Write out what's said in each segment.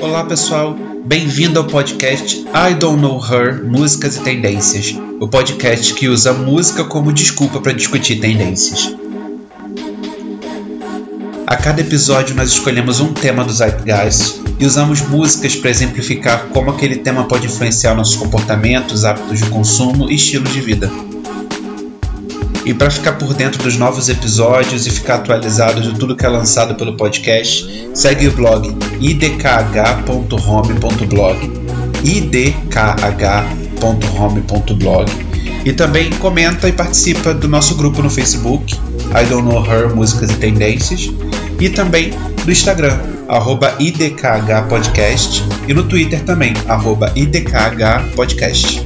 Olá pessoal, bem-vindo ao podcast I Don't Know Her Músicas e Tendências, o podcast que usa música como desculpa para discutir tendências. A cada episódio nós escolhemos um tema do Zeitgeist e usamos músicas para exemplificar como aquele tema pode influenciar nossos comportamentos, hábitos de consumo e estilos de vida. E para ficar por dentro dos novos episódios e ficar atualizado de tudo que é lançado pelo podcast, segue o blog idkh.home.blog idkh.home.blog e também comenta e participa do nosso grupo no Facebook, I Don't Know Her Músicas e Tendências, e também do Instagram, arroba idkhpodcast, e no Twitter também, arroba idkhpodcast.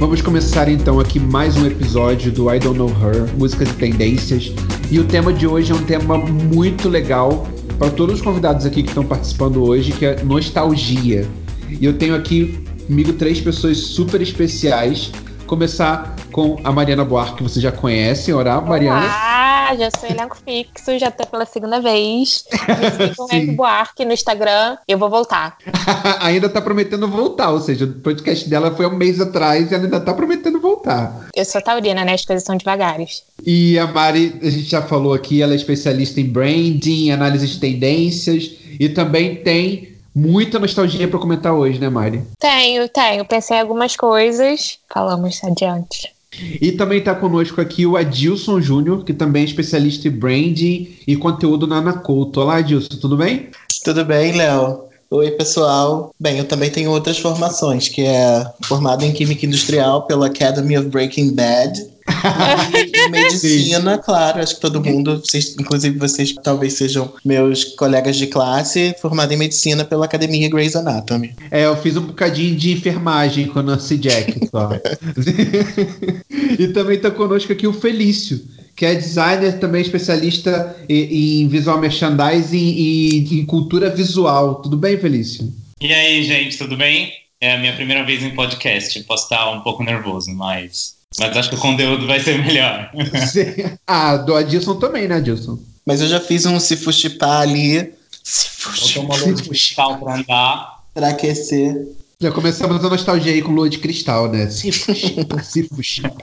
Vamos começar então aqui mais um episódio do I Don't Know Her, Músicas e Tendências. E o tema de hoje é um tema muito legal para todos os convidados aqui que estão participando hoje, que é nostalgia. E eu tenho aqui comigo três pessoas super especiais. Começar com a Mariana Buarque, que você já conhece. Ora, Mariana. Ah, já sou elenco fixo, já tô pela segunda vez. Me sigam Elenco Buarque no Instagram, eu vou voltar. ainda tá prometendo voltar, ou seja, o podcast dela foi um mês atrás e ela ainda tá prometendo voltar. Eu sou taurina, né? As coisas são devagares. E a Mari, a gente já falou aqui, ela é especialista em branding, análise de tendências e também tem muita nostalgia para comentar hoje, né, Mari? Tenho, tenho. Pensei em algumas coisas. Falamos adiante. E também está conosco aqui o Adilson Júnior, que também é especialista em branding e conteúdo na Anacolto. Olá, Adilson, tudo bem? Tudo bem, Léo. Oi, pessoal. Bem, eu também tenho outras formações, que é formado em Química Industrial pela Academy of Breaking Bad. medicina, claro, acho que todo mundo, vocês, inclusive vocês talvez sejam meus colegas de classe, formado em medicina pela Academia Grey's Anatomy. É, eu fiz um bocadinho de enfermagem com a Nancy Jack só. e também está conosco aqui o Felício, que é designer, também especialista em, em visual merchandising e em cultura visual. Tudo bem, Felício? E aí, gente, tudo bem? É a minha primeira vez em podcast. Posso estar um pouco nervoso, mas, mas acho que o conteúdo vai ser melhor. ah, do Adilson também, né, Adilson? Mas eu já fiz um se fuxipar ali. Se fuxipar pra andar. Pra aquecer. Já começamos a nostalgia aí com lua de cristal, né? Se fuxipa, se fuxipa.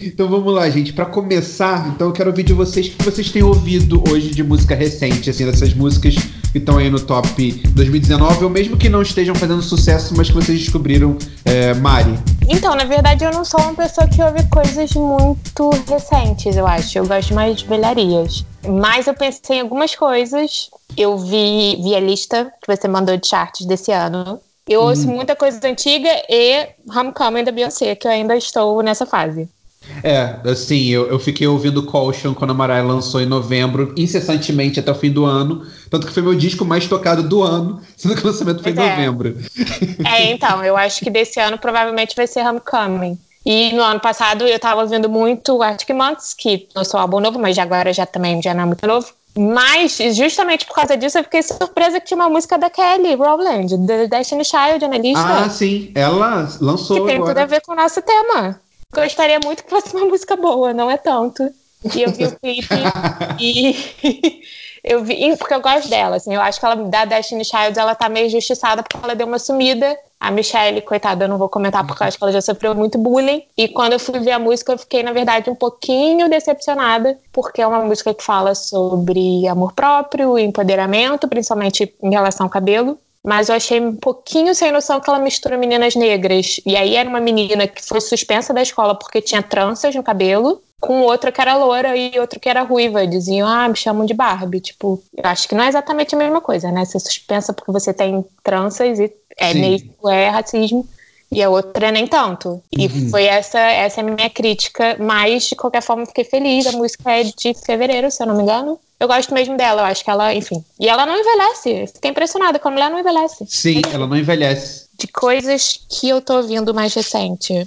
então vamos lá, gente. Para começar, então eu quero ouvir de vocês o que vocês têm ouvido hoje de música recente, assim, dessas músicas que estão aí no top 2019, ou mesmo que não estejam fazendo sucesso, mas que vocês descobriram, é, Mari. Então, na verdade, eu não sou uma pessoa que ouve coisas muito recentes, eu acho. Eu gosto mais de velharias. Mas eu pensei em algumas coisas. Eu vi, vi a lista que você mandou de charts desse ano. Eu ouço hum. muita coisa antiga e Homecoming da Beyoncé, que eu ainda estou nessa fase. É, assim, eu, eu fiquei ouvindo Caution quando a Mariah lançou em novembro, incessantemente até o fim do ano. Tanto que foi meu disco mais tocado do ano, sendo que o lançamento foi em é. novembro. É, então, eu acho que desse ano provavelmente vai ser Homecoming. E no ano passado eu tava ouvindo muito Arctic Months, que lançou um álbum novo, mas agora já também já não é muito novo. Mas, justamente por causa disso, eu fiquei surpresa que tinha uma música da Kelly Rowland, The Destiny Child, na lista. Ah, sim. Ela lançou Que tem agora. tudo a ver com o nosso tema. Gostaria muito que fosse uma música boa, não é tanto. E eu vi o clipe e eu vi, porque eu gosto dela, assim, eu acho que ela da Destiny Child ela tá meio justiçada porque ela deu uma sumida. A Michelle, coitada, eu não vou comentar porque eu acho que ela já sofreu muito bullying. E quando eu fui ver a música, eu fiquei, na verdade, um pouquinho decepcionada, porque é uma música que fala sobre amor próprio, empoderamento, principalmente em relação ao cabelo mas eu achei um pouquinho sem noção que ela mistura meninas negras. E aí era uma menina que foi suspensa da escola porque tinha tranças no cabelo, com outra que era loura e outra que era ruiva. Diziam, ah, me chamam de Barbie. Tipo, eu acho que não é exatamente a mesma coisa, né? Você suspensa porque você tem tranças e é mesmo, é racismo. E a outra nem tanto. E uhum. foi essa, essa é a minha crítica, mas de qualquer forma fiquei feliz. A música é de fevereiro, se eu não me engano. Eu gosto mesmo dela, eu acho que ela, enfim. E ela não envelhece. Fiquei impressionada como ela não envelhece. Sim, ela não envelhece. De coisas que eu tô ouvindo mais recente.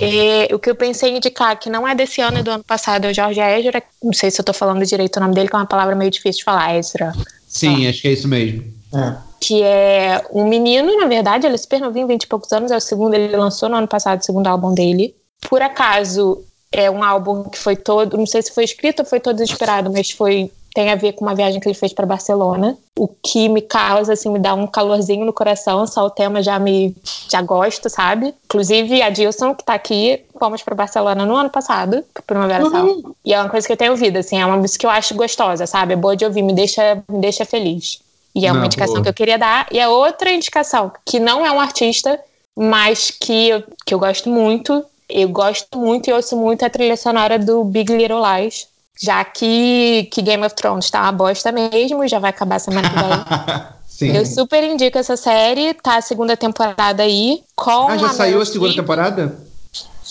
E, o que eu pensei em indicar, que não é desse ano, é do ano passado, é o Jorge Ezra. Não sei se eu tô falando direito o nome dele, que é uma palavra meio difícil de falar, Ezra. Sim, ah. acho que é isso mesmo. É. Que é um menino, na verdade, ele é super novinho, 20 e poucos anos, é o segundo, ele lançou no ano passado o segundo álbum dele. Por acaso, é um álbum que foi todo, não sei se foi escrito ou foi todo inspirado, mas foi tem a ver com uma viagem que ele fez para Barcelona, o que me causa assim, me dá um calorzinho no coração, só o tema já me já gosto, sabe? Inclusive a Dilson que tá aqui, fomos para Barcelona no ano passado, pro Primavera uhum. Sound. E é uma coisa que eu tenho ouvido, assim, é uma música que eu acho gostosa, sabe? É boa de ouvir, me deixa me deixa feliz. E é uma não, indicação boa. que eu queria dar. E é outra indicação, que não é um artista, mas que, eu, que eu gosto muito. Eu gosto muito e ouço muito a trilha sonora do Big Little Lies, já que, que Game of Thrones tá uma bosta mesmo, já vai acabar semana que vem. Sim. Eu super indico essa série, tá a segunda temporada aí. Com ah, já a saiu a segunda temporada?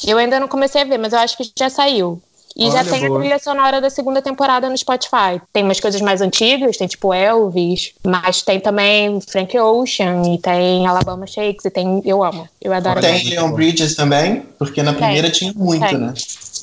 Eu ainda não comecei a ver, mas eu acho que já saiu. E Olha, já tem boa. a trilha sonora da segunda temporada no Spotify. Tem umas coisas mais antigas, tem tipo Elvis, mas tem também Frank Ocean e tem Alabama Shakes e tem. Eu amo. Eu adoro. Tem Leon Bridges também, porque na primeira tem. tinha muito, tem. né?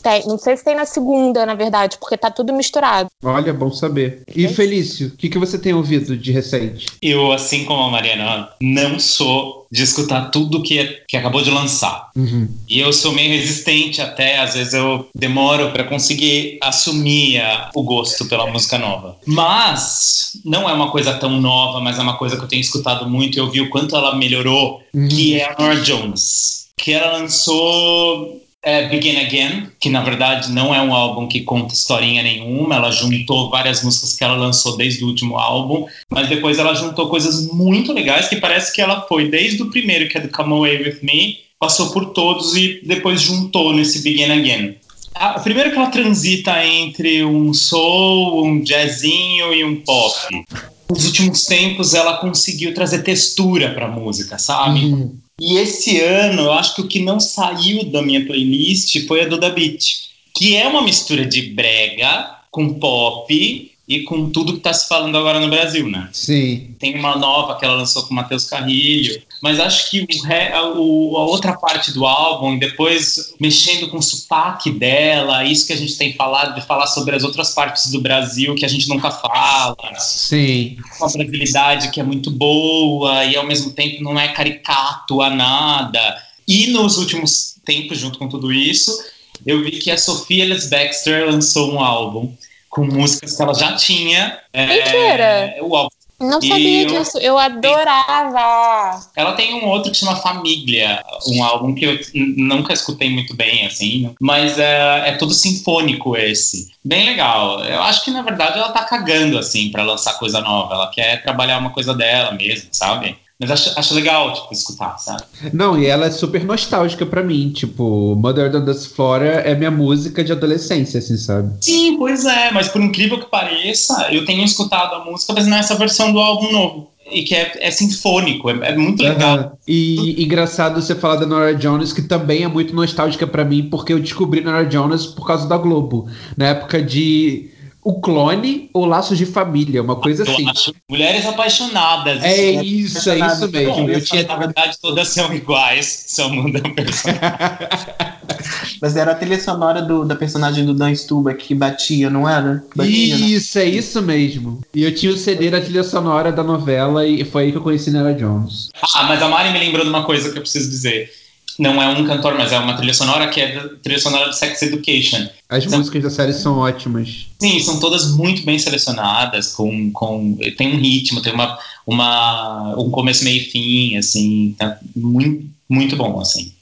Tem. Não sei se tem na segunda, na verdade, porque tá tudo misturado. Olha, bom saber. E Felício, o que, que você tem ouvido de recente? Eu, assim como a Mariana, não sou de escutar tudo que, é, que acabou de lançar. Uhum. E eu sou meio resistente até, às vezes eu demoro para conseguir assumir a, o gosto pela música nova. Mas não é uma coisa tão nova, mas é uma coisa que eu tenho escutado muito e eu vi o quanto ela melhorou, uhum. que é a Nora Jones. Que ela lançou é Begin Again, que na verdade não é um álbum que conta historinha nenhuma, ela juntou várias músicas que ela lançou desde o último álbum, mas depois ela juntou coisas muito legais que parece que ela foi desde o primeiro, que é do Come Away With Me, passou por todos e depois juntou nesse Begin Again. A, primeiro que ela transita entre um soul, um jazzinho e um pop. Nos últimos tempos ela conseguiu trazer textura para a música, sabe? Uhum. E esse ano, eu acho que o que não saiu da minha playlist foi a Duda Beat, que é uma mistura de brega com pop e com tudo que está se falando agora no Brasil, né? Sim. Tem uma nova que ela lançou com o Matheus Carrilho, mas acho que o, a, a, outra parte do álbum, depois mexendo com o sotaque dela, isso que a gente tem falado, de falar sobre as outras partes do Brasil que a gente nunca fala. Sim. Uma brasileidade que é muito boa e ao mesmo tempo não é caricato a nada. E nos últimos tempos, junto com tudo isso, eu vi que a Sofia Ellis Baxter lançou um álbum com músicas que ela já tinha. Mentira! É, o álbum. Não sabia e disso, eu adorava. Ela tem um outro que chama Família, um álbum que eu nunca escutei muito bem, assim, mas é, é todo sinfônico esse. Bem legal. Eu acho que na verdade ela tá cagando, assim, para lançar coisa nova. Ela quer trabalhar uma coisa dela mesmo, sabe? Mas acho, acho legal, tipo, escutar, sabe? Não, e ela é super nostálgica para mim. Tipo, Mother Dust Flora é minha música de adolescência, assim, sabe? Sim, pois é. Mas por incrível que pareça, eu tenho escutado a música, mas nessa versão do álbum novo. E que é, é sinfônico, é, é muito legal. Uhum. E engraçado você falar da Nora Jones, que também é muito nostálgica para mim, porque eu descobri Nora Jones por causa da Globo. Na época de o clone ou laços de família, uma coisa assim. Mulheres apaixonadas. É isso, é isso mesmo. Eu tinha... Na verdade, todas são iguais, mudam personagem. Mas era a trilha sonora do, da personagem do Dan Stuba que batia, não era? Batia, né? isso, né? é isso mesmo. E eu tinha o CD da trilha sonora da novela e foi aí que eu conheci Nara Jones. Ah, mas a Mari me lembrou de uma coisa que eu preciso dizer não é um cantor, mas é uma trilha sonora que é trilha sonora do Sex Education. As então, músicas da série são ótimas. Sim, são todas muito bem selecionadas, com, com tem um ritmo, tem uma, uma um começo meio fim, assim, tá muito, muito bom, assim.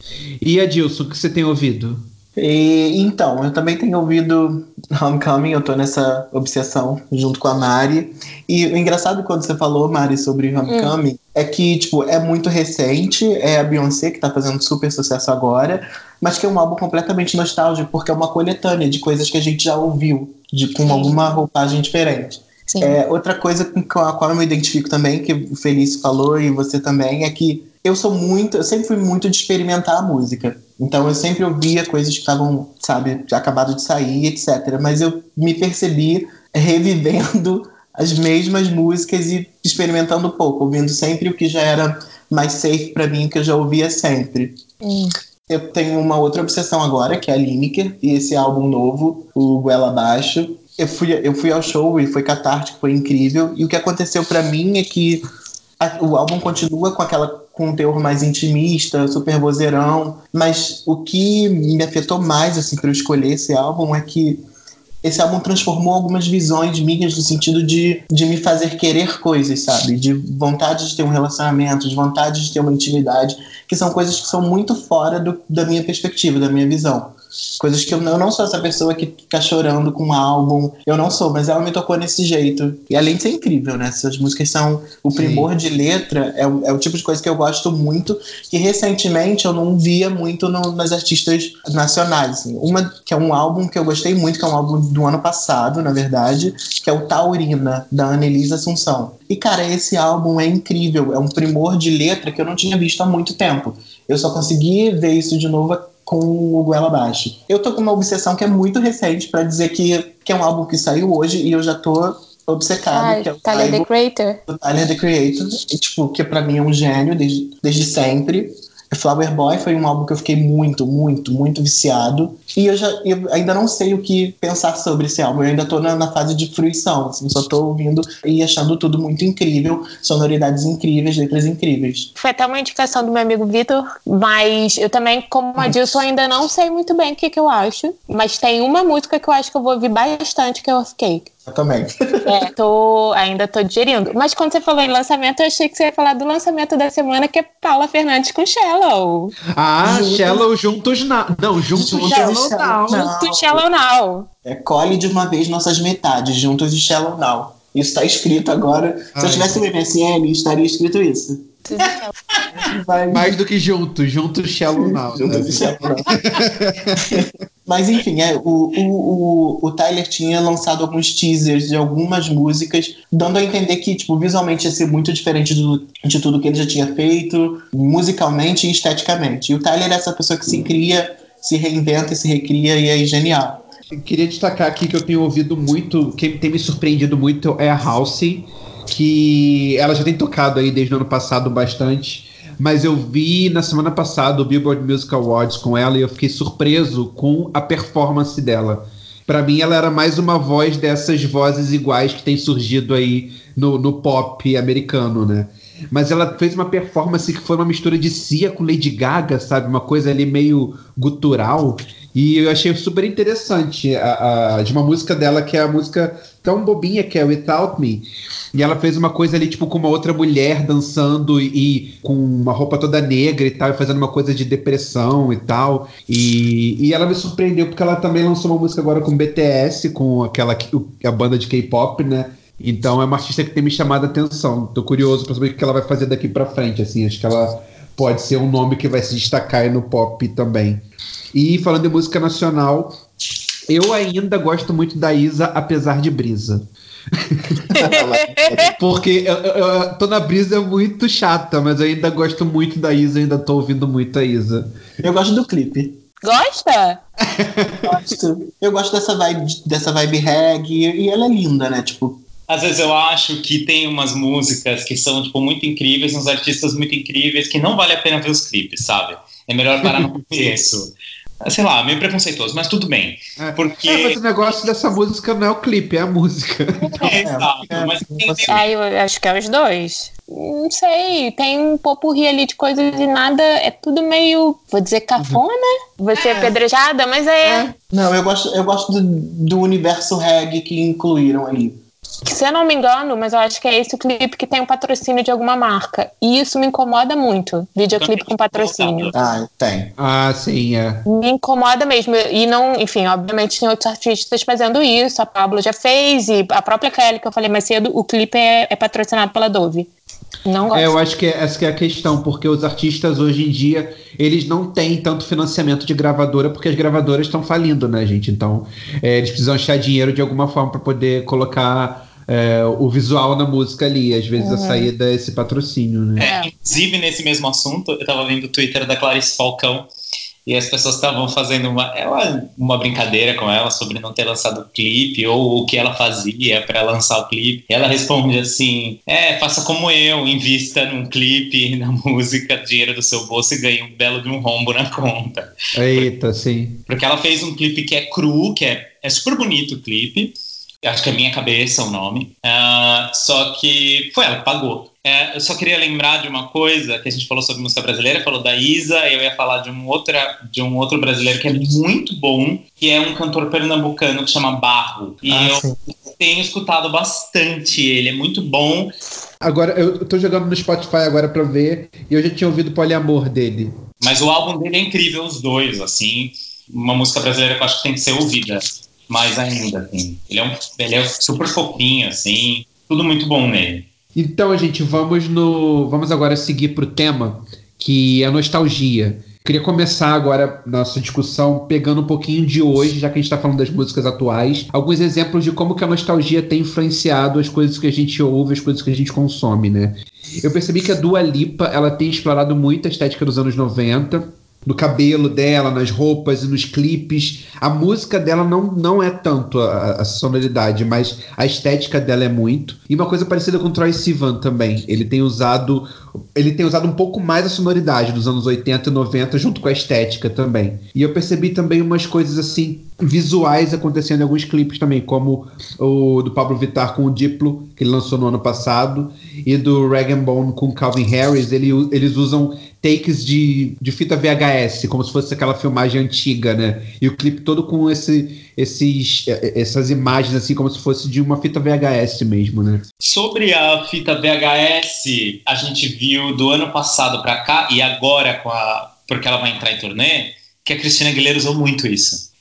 E Adilson, o que você tem ouvido? E, então, eu também tenho ouvido Homecoming, eu tô nessa obsessão junto com a Mari. E o engraçado quando você falou, Mari, sobre Homecoming, hum. é que, tipo, é muito recente, é a Beyoncé que tá fazendo super sucesso agora, mas que é um álbum completamente nostálgico, porque é uma coletânea de coisas que a gente já ouviu, de, com alguma roupagem diferente. É, outra coisa com a qual eu me identifico também, que o Felício falou e você também, é que eu sou muito, eu sempre fui muito de experimentar a música. Então eu sempre ouvia coisas que estavam, sabe, acabado de sair, etc. Mas eu me percebi revivendo as mesmas músicas e experimentando um pouco, ouvindo sempre o que já era mais safe para mim, que eu já ouvia sempre. Hum. Eu tenho uma outra obsessão agora, que é a Lineker, e esse álbum novo, o Goela Abaixo. Eu fui, eu fui ao show e foi catártico, foi incrível. E o que aconteceu para mim é que a, o álbum continua com aquela com um teor mais intimista, super vozeirão, mas o que me afetou mais assim para eu escolher esse álbum é que esse álbum transformou algumas visões minhas no sentido de, de me fazer querer coisas, sabe? De vontade de ter um relacionamento, de vontade de ter uma intimidade, que são coisas que são muito fora do, da minha perspectiva, da minha visão. Coisas que eu não, eu não sou essa pessoa que fica chorando com um álbum. Eu não sou, mas ela me tocou nesse jeito. E além de ser incrível, né? Essas músicas são. O primor Sim. de letra é, é, o tipo de coisa que eu gosto muito, que recentemente eu não via muito no, nas artistas nacionais. Assim. Uma que é um álbum que eu gostei muito, que é um álbum do ano passado, na verdade, que é o Taurina, da Annelise Assunção. E, cara, esse álbum é incrível. É um primor de letra que eu não tinha visto há muito tempo. Eu só consegui ver isso de novo com o Goela Abaixo. Eu tô com uma obsessão que é muito recente para dizer que, que é um álbum que saiu hoje e eu já tô obcecado. Ai, que é o Tyler, the Creator. Tyler, the Creator. E, tipo, que pra mim é um gênio desde, desde sempre. Flower Boy foi um álbum que eu fiquei muito, muito, muito viciado. E eu, já, eu ainda não sei o que pensar sobre esse álbum. Eu ainda tô na, na fase de fruição, assim, só tô ouvindo e achando tudo muito incrível, sonoridades incríveis, letras incríveis. Foi até uma indicação do meu amigo Vitor, mas eu também, como a Dilson, ainda não sei muito bem o que, que eu acho. Mas tem uma música que eu acho que eu vou ouvir bastante, que é Earth Cake. Eu também. É, tô, ainda tô digerindo. Mas quando você falou em lançamento, eu achei que você ia falar do lançamento da semana, que é Paula Fernandes com Shallow. Ah, Junto. Shallow juntos na. Não, juntos Junto Shallow Now. Juntos Shallow Now. É, colhe de uma vez nossas metades, juntos e Shallow Now. Isso tá escrito agora. Se eu tivesse o MSN, estaria escrito isso. Mais do que juntos, juntos Shallow Now. Juntos e Shallow Now. Mas enfim, é, o, o, o, o, Tyler tinha lançado alguns teasers de algumas músicas, dando a entender que, tipo, visualmente ia ser muito diferente do, de tudo que ele já tinha feito, musicalmente e esteticamente. E o Tyler é essa pessoa que se cria, se reinventa e se recria e é genial. Queria destacar aqui que eu tenho ouvido muito, quem tem me surpreendido muito é a Halsey, que ela já tem tocado aí desde o ano passado bastante mas eu vi na semana passada o Billboard Music Awards com ela e eu fiquei surpreso com a performance dela. Para mim, ela era mais uma voz dessas vozes iguais que tem surgido aí no, no pop americano, né? Mas ela fez uma performance que foi uma mistura de Cia com Lady Gaga, sabe? Uma coisa ali meio gutural. E eu achei super interessante a, a, de uma música dela, que é a música tão bobinha, que é Without Me. E ela fez uma coisa ali, tipo, com uma outra mulher dançando e, e com uma roupa toda negra e tal, e fazendo uma coisa de depressão e tal. E, e ela me surpreendeu porque ela também lançou uma música agora com BTS, com aquela a banda de K-pop, né? Então é uma artista que tem me chamado a atenção. Tô curioso pra saber o que ela vai fazer daqui pra frente, assim. Acho que ela pode ser um nome que vai se destacar aí no pop também. E falando de música nacional, eu ainda gosto muito da Isa, apesar de brisa. Porque eu, eu, eu, tô na brisa muito chata, mas eu ainda gosto muito da Isa, ainda tô ouvindo muito a Isa. Eu gosto do clipe. Gosta? Gosto. Eu gosto dessa vibe, dessa vibe reggae e ela é linda, né? Tipo, às vezes eu acho que tem umas músicas que são tipo muito incríveis, uns artistas muito incríveis que não vale a pena ver os clipes, sabe? É melhor parar no começo sei lá, meio preconceituoso, mas tudo bem. É. Porque... É, mas o negócio dessa música não é o clipe, é a música. É, exato, é, mas tem, tem... Ah, eu acho que é os dois. Não sei, tem um popurri ali de coisas e nada, é tudo meio, vou dizer, cafona, uhum. você é. apedrejada, mas é... é. Não, eu gosto, eu gosto do, do universo reggae que incluíram ali se eu não me engano, mas eu acho que é esse o clipe que tem um patrocínio de alguma marca. E isso me incomoda muito. Videoclipe com patrocínio. Ah, tem. Ah, sim, é. Me incomoda mesmo. E não, enfim, obviamente tem outros artistas fazendo isso. A Pablo já fez, e a própria Kelly, que eu falei mais cedo, o clipe é, é patrocinado pela Dove. Não gosto. É, eu acho que é, essa que é a questão, porque os artistas hoje em dia, eles não têm tanto financiamento de gravadora, porque as gravadoras estão falindo, né, gente? Então, é, eles precisam achar dinheiro de alguma forma para poder colocar é, o visual na música ali. Às vezes uhum. a saída é esse patrocínio, né? É, inclusive, nesse mesmo assunto, eu tava vendo o Twitter da Clarice Falcão e as pessoas estavam fazendo uma, ela, uma brincadeira com ela sobre não ter lançado o clipe ou o que ela fazia para lançar o clipe. E ela responde assim: É, faça como eu, invista num clipe, na música, dinheiro do seu bolso e ganhe um belo de um rombo na conta. Eita, porque, sim. Porque ela fez um clipe que é cru, que é, é super bonito o clipe acho que é Minha Cabeça o nome. Uh, só que foi ela que pagou. É, eu só queria lembrar de uma coisa que a gente falou sobre música brasileira, falou da Isa, eu ia falar de um, outra, de um outro brasileiro que é muito bom, que é um cantor pernambucano que chama Barro. E ah, eu sim. tenho escutado bastante ele, é muito bom. Agora, eu tô jogando no Spotify agora pra ver, e eu já tinha ouvido Poliamor dele. Mas o álbum dele é incrível, os dois, assim. Uma música brasileira que eu acho que tem que ser ouvida mais ainda, assim. Ele é, um, ele é super fofinho, assim. Tudo muito bom nele. Então, gente, vamos no. Vamos agora seguir para o tema, que é nostalgia. Queria começar agora nossa discussão pegando um pouquinho de hoje, já que a gente está falando das músicas atuais, alguns exemplos de como que a nostalgia tem influenciado as coisas que a gente ouve, as coisas que a gente consome, né? Eu percebi que a Dua Lipa, ela tem explorado muito a estética dos anos 90, no cabelo dela, nas roupas e nos clipes. A música dela não, não é tanto a, a, sonoridade, mas a estética dela é muito. E uma coisa parecida com o Troy Sivan também. Ele tem usado ele tem usado um pouco mais a sonoridade dos anos 80 e 90 junto com a estética também. E eu percebi também umas coisas assim visuais acontecendo em alguns clipes também, como o do Pablo Vittar com o Diplo, que ele lançou no ano passado, e do Rag Bone com Calvin Harris, ele, eles usam takes de, de fita VHS, como se fosse aquela filmagem antiga, né? E o clipe todo com esse, esses, essas imagens, assim, como se fosse de uma fita VHS mesmo, né? Sobre a fita VHS, a gente viu do ano passado para cá, e agora, com a, porque ela vai entrar em turnê, que a Cristina Aguilera usou muito isso.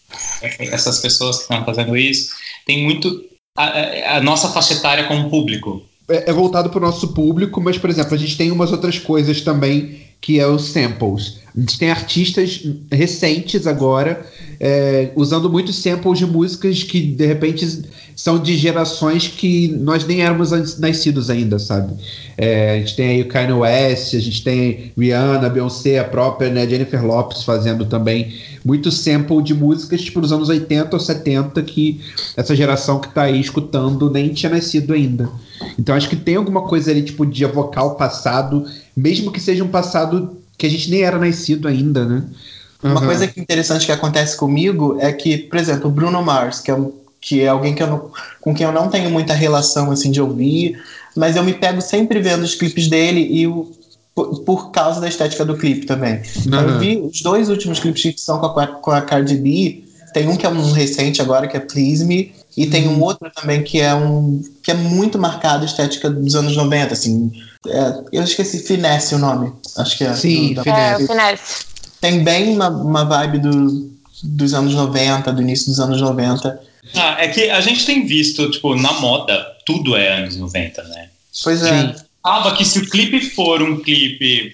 Essas pessoas que estão fazendo isso, tem muito a, a nossa faixa etária como público. É, é voltado para o nosso público, mas, por exemplo, a gente tem umas outras coisas também que é os samples. A gente tem artistas recentes agora é, usando muitos samples de músicas que de repente são de gerações que nós nem éramos nascidos ainda, sabe? É, a gente tem aí o Kanye West, a gente tem Rihanna, Beyoncé, a própria né, Jennifer Lopez fazendo também muito sample de músicas tipo dos anos 80 ou 70 que essa geração que tá aí escutando nem tinha nascido ainda. Então acho que tem alguma coisa ali tipo de evocar o passado mesmo que seja um passado que a gente nem era nascido ainda, né? Uhum. Uma coisa que interessante que acontece comigo é que, por exemplo, o Bruno Mars, que é, que é alguém que eu não, com quem eu não tenho muita relação assim de ouvir, mas eu me pego sempre vendo os clipes dele e o, por, por causa da estética do clipe também. Uhum. Então, eu vi os dois últimos clipes que são com a, com a Cardi B, tem um que é um recente agora, que é Please Me, e tem um uhum. outro também que é um que é muito marcado a estética dos anos 90, assim. É, eu esqueci Finesse o nome. Acho que é. Sim, do, Finesse. É, Finesse. Tem bem uma, uma vibe do, dos anos 90, do início dos anos 90. Ah, é que a gente tem visto, tipo, na moda, tudo é anos 90, né? Pois é. Acaba que se o clipe for um clipe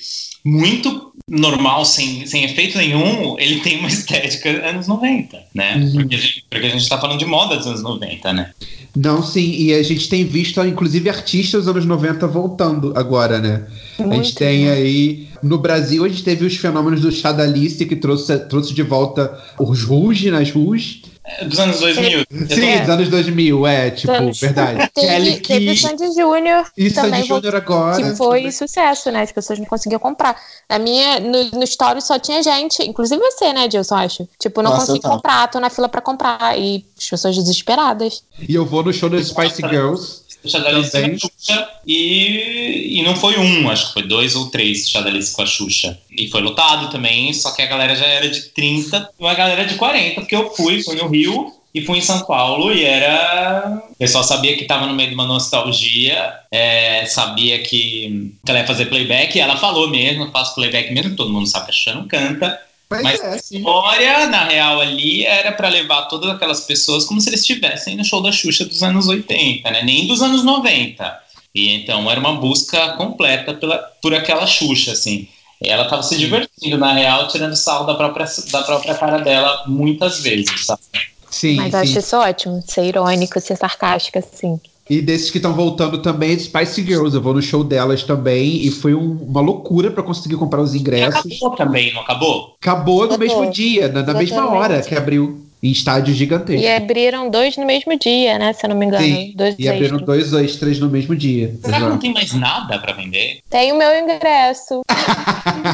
muito normal, sem, sem efeito nenhum, ele tem uma estética anos 90, né? Uhum. Porque, a gente, porque a gente tá falando de moda dos anos 90, né? Não, sim, e a gente tem visto, inclusive, artistas dos anos 90 voltando agora, né? Muito a gente tem aí. No Brasil, a gente teve os fenômenos do Chadalice, que trouxe, trouxe de volta os Rouge nas Rouge. Dos anos 2000. Sim, é. dos anos 2000, é, tipo, verdade. Teve, Kelly teve Key, Sandy Júnior. E Sandy Júnior agora. Que foi também. sucesso, né? As pessoas não conseguiam comprar. Na minha, no, no story só tinha gente, inclusive você, né, Dilson, acho. Tipo, não consegui comprar, tô na fila pra comprar. E as pessoas desesperadas. E eu vou no show das Spice Girls. Xadalice com a Xuxa e, e não foi um, acho que foi dois ou três Xadalice com a Xuxa. E foi lotado também, só que a galera já era de 30 e uma galera de 40, porque eu fui, fui no Rio e fui em São Paulo e era. O pessoal sabia que estava no meio de uma nostalgia, é, sabia que ela ia fazer playback, e ela falou mesmo, faço playback mesmo, todo mundo sabe que a Xuxa não canta. Mas, Mas é, a história, na real, ali era para levar todas aquelas pessoas como se eles estivessem no show da Xuxa dos anos 80, né? Nem dos anos 90. E então era uma busca completa pela, por aquela Xuxa, assim. Ela estava se divertindo, na real, tirando sarro da própria, da própria cara dela muitas vezes, sabe? Sim, Mas eu acho isso ótimo, ser irônico, ser sarcástica, assim. E desses que estão voltando também, Spice Girls. Eu vou no show delas também. E foi um, uma loucura para conseguir comprar os ingressos. E acabou também, não acabou? Acabou no acabou. mesmo dia, na, na mesma hora que abriu. Em estádios gigantescos. E abriram dois no mesmo dia, né? Se eu não me engano. Sim, dois e abriram dois extras no mesmo dia. Será que não tem mais nada para vender? Tem o meu ingresso.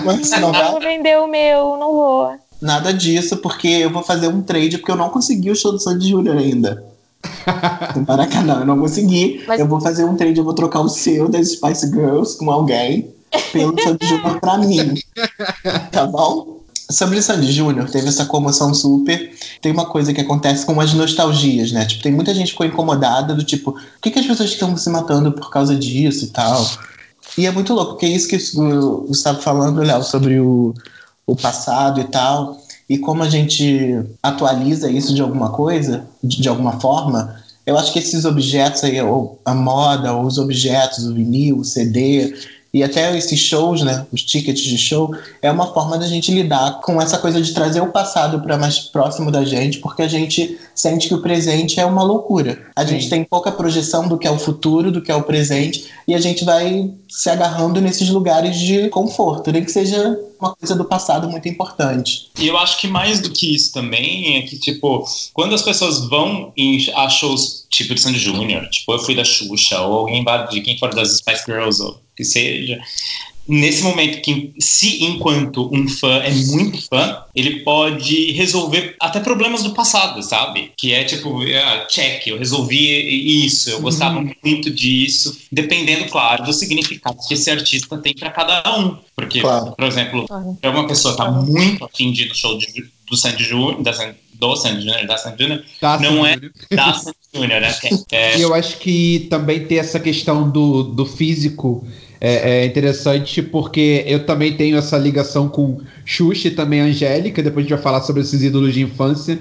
Mas não, não vou vender o meu, não vou. Nada disso, porque eu vou fazer um trade, porque eu não consegui o show do Sandy Júnior ainda. no Maracanã. Eu não consegui. Mas... Eu vou fazer um trade, eu vou trocar o seu das Spice Girls com alguém pelo Sandy Júnior pra mim. Tá bom? Sobre Sandy Júnior, teve essa comoção super. Tem uma coisa que acontece com as nostalgias, né? Tipo, tem muita gente que ficou incomodada do tipo, por que, que as pessoas estão se matando por causa disso e tal? E é muito louco, porque é isso que o Gustavo falando, Léo, sobre o, o passado e tal, e como a gente atualiza isso de alguma coisa, de, de alguma forma, eu acho que esses objetos aí, ou a moda, ou os objetos, o vinil, o CD, e até esses shows, né, os tickets de show, é uma forma da gente lidar com essa coisa de trazer o passado para mais próximo da gente, porque a gente sente que o presente é uma loucura. A Sim. gente tem pouca projeção do que é o futuro, do que é o presente, e a gente vai se agarrando nesses lugares de conforto, nem que seja uma coisa do passado muito importante. E eu acho que mais do que isso também é que, tipo, quando as pessoas vão em, a shows tipo de Sandy Júnior, tipo, eu fui da Xuxa, ou alguém de quem for das Spice Girls, ou que seja, nesse momento que se enquanto um fã é muito fã, ele pode resolver até problemas do passado, sabe? Que é tipo, ah, check, eu resolvi isso, eu gostava uhum. muito disso, dependendo, claro, do significado que esse artista tem para cada um. Porque, claro. por exemplo, se uma pessoa tá muito afim de ir no show de, do Sandy Júnior, da Sandy, do Sandy Júnior, da Sandy Júnior, não é da Sandy Júnior, né? É... E eu acho que também tem essa questão do, do físico é, é, interessante porque eu também tenho essa ligação com Xuxa e também Angélica, depois a gente vai falar sobre esses ídolos de infância.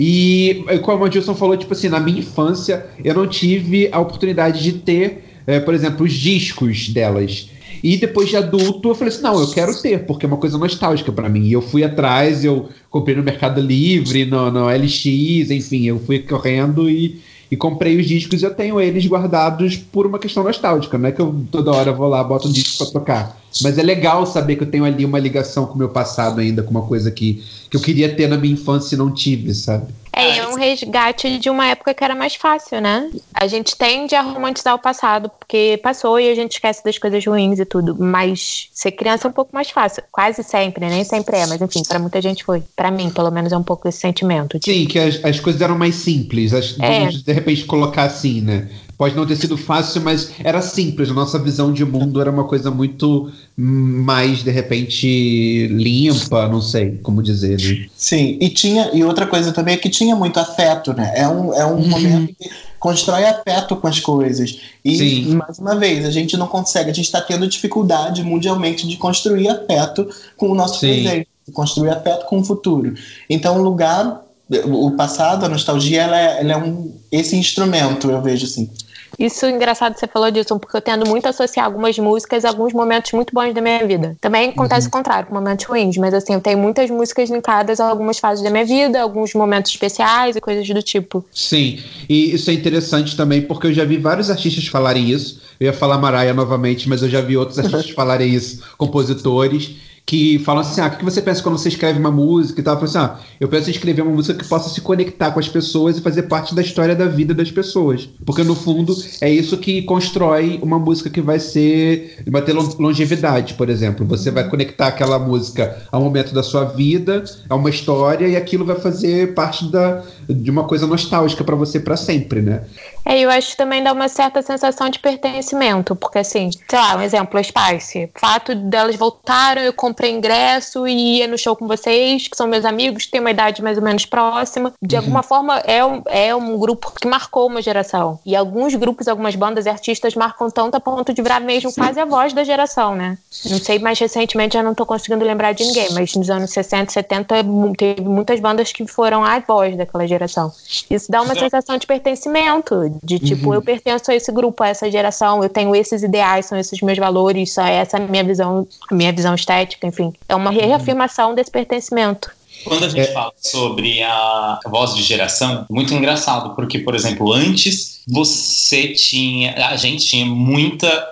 E como a Gilson falou, tipo assim, na minha infância eu não tive a oportunidade de ter, é, por exemplo, os discos delas. E depois de adulto, eu falei assim: não, eu quero ter, porque é uma coisa nostálgica para mim. E eu fui atrás, eu comprei no Mercado Livre, no, no LX, enfim, eu fui correndo e e comprei os discos e eu tenho eles guardados por uma questão nostálgica. Não é que eu toda hora vou lá, boto um disco para tocar. Mas é legal saber que eu tenho ali uma ligação com o meu passado ainda, com uma coisa que, que eu queria ter na minha infância e não tive, sabe? É, é um resgate de uma época que era mais fácil, né? A gente tende a romantizar o passado, porque passou e a gente esquece das coisas ruins e tudo. Mas ser criança é um pouco mais fácil. Quase sempre, nem sempre é, mas enfim, para muita gente foi. Para mim, pelo menos, é um pouco esse sentimento. Tipo. Sim, que as, as coisas eram mais simples. As, é. De repente colocar assim, né? Pode não ter sido fácil, mas era simples. A nossa visão de mundo era uma coisa muito mais, de repente, limpa, não sei como dizer. Né? Sim, e tinha e outra coisa também é que tinha muito afeto, né? É um, é um uhum. momento que constrói afeto com as coisas. E, Sim. mais uma vez, a gente não consegue, a gente está tendo dificuldade mundialmente de construir afeto com o nosso Sim. presente, de construir afeto com o futuro. Então, o lugar, o passado, a nostalgia, ela é, ela é um, esse instrumento, eu vejo assim. Isso é engraçado que você falou disso, porque eu tendo muito a associar algumas músicas a alguns momentos muito bons da minha vida. Também acontece uhum. o contrário, com momentos ruins, mas assim, eu tenho muitas músicas linkadas a algumas fases da minha vida, alguns momentos especiais e coisas do tipo. Sim, e isso é interessante também, porque eu já vi vários artistas falarem isso. Eu ia falar Maraia novamente, mas eu já vi outros artistas falarem isso, compositores que falam assim: ah, o que você pensa quando você escreve uma música e tal? Eu assim: ah, eu penso em escrever uma música que possa se conectar com as pessoas e fazer parte da história da vida das pessoas. Porque no fundo é isso que constrói uma música que vai ser. vai ter longevidade, por exemplo. Você vai conectar aquela música a um momento da sua vida, a uma história, e aquilo vai fazer parte da, de uma coisa nostálgica para você para sempre, né? É, eu acho que também dá uma certa sensação de pertencimento, porque assim, sei lá, um exemplo, a Spice. O fato delas voltaram, eu comprei ingresso e ia no show com vocês, que são meus amigos, têm uma idade mais ou menos próxima. De uhum. alguma forma, é um, é um grupo que marcou uma geração. E alguns grupos, algumas bandas e artistas marcam tanto a ponto de virar mesmo quase a voz da geração, né? Não sei, mais recentemente já não tô conseguindo lembrar de ninguém, mas nos anos 60, 70, teve muitas bandas que foram a voz daquela geração geração. Isso dá uma Exato. sensação de pertencimento, de tipo, uhum. eu pertenço a esse grupo, a essa geração, eu tenho esses ideais, são esses meus valores, só é essa é a minha visão, a minha visão estética, enfim. É uma uhum. reafirmação desse pertencimento. Quando a gente é. fala sobre a voz de geração, muito engraçado, porque, por exemplo, antes você tinha. A gente tinha muita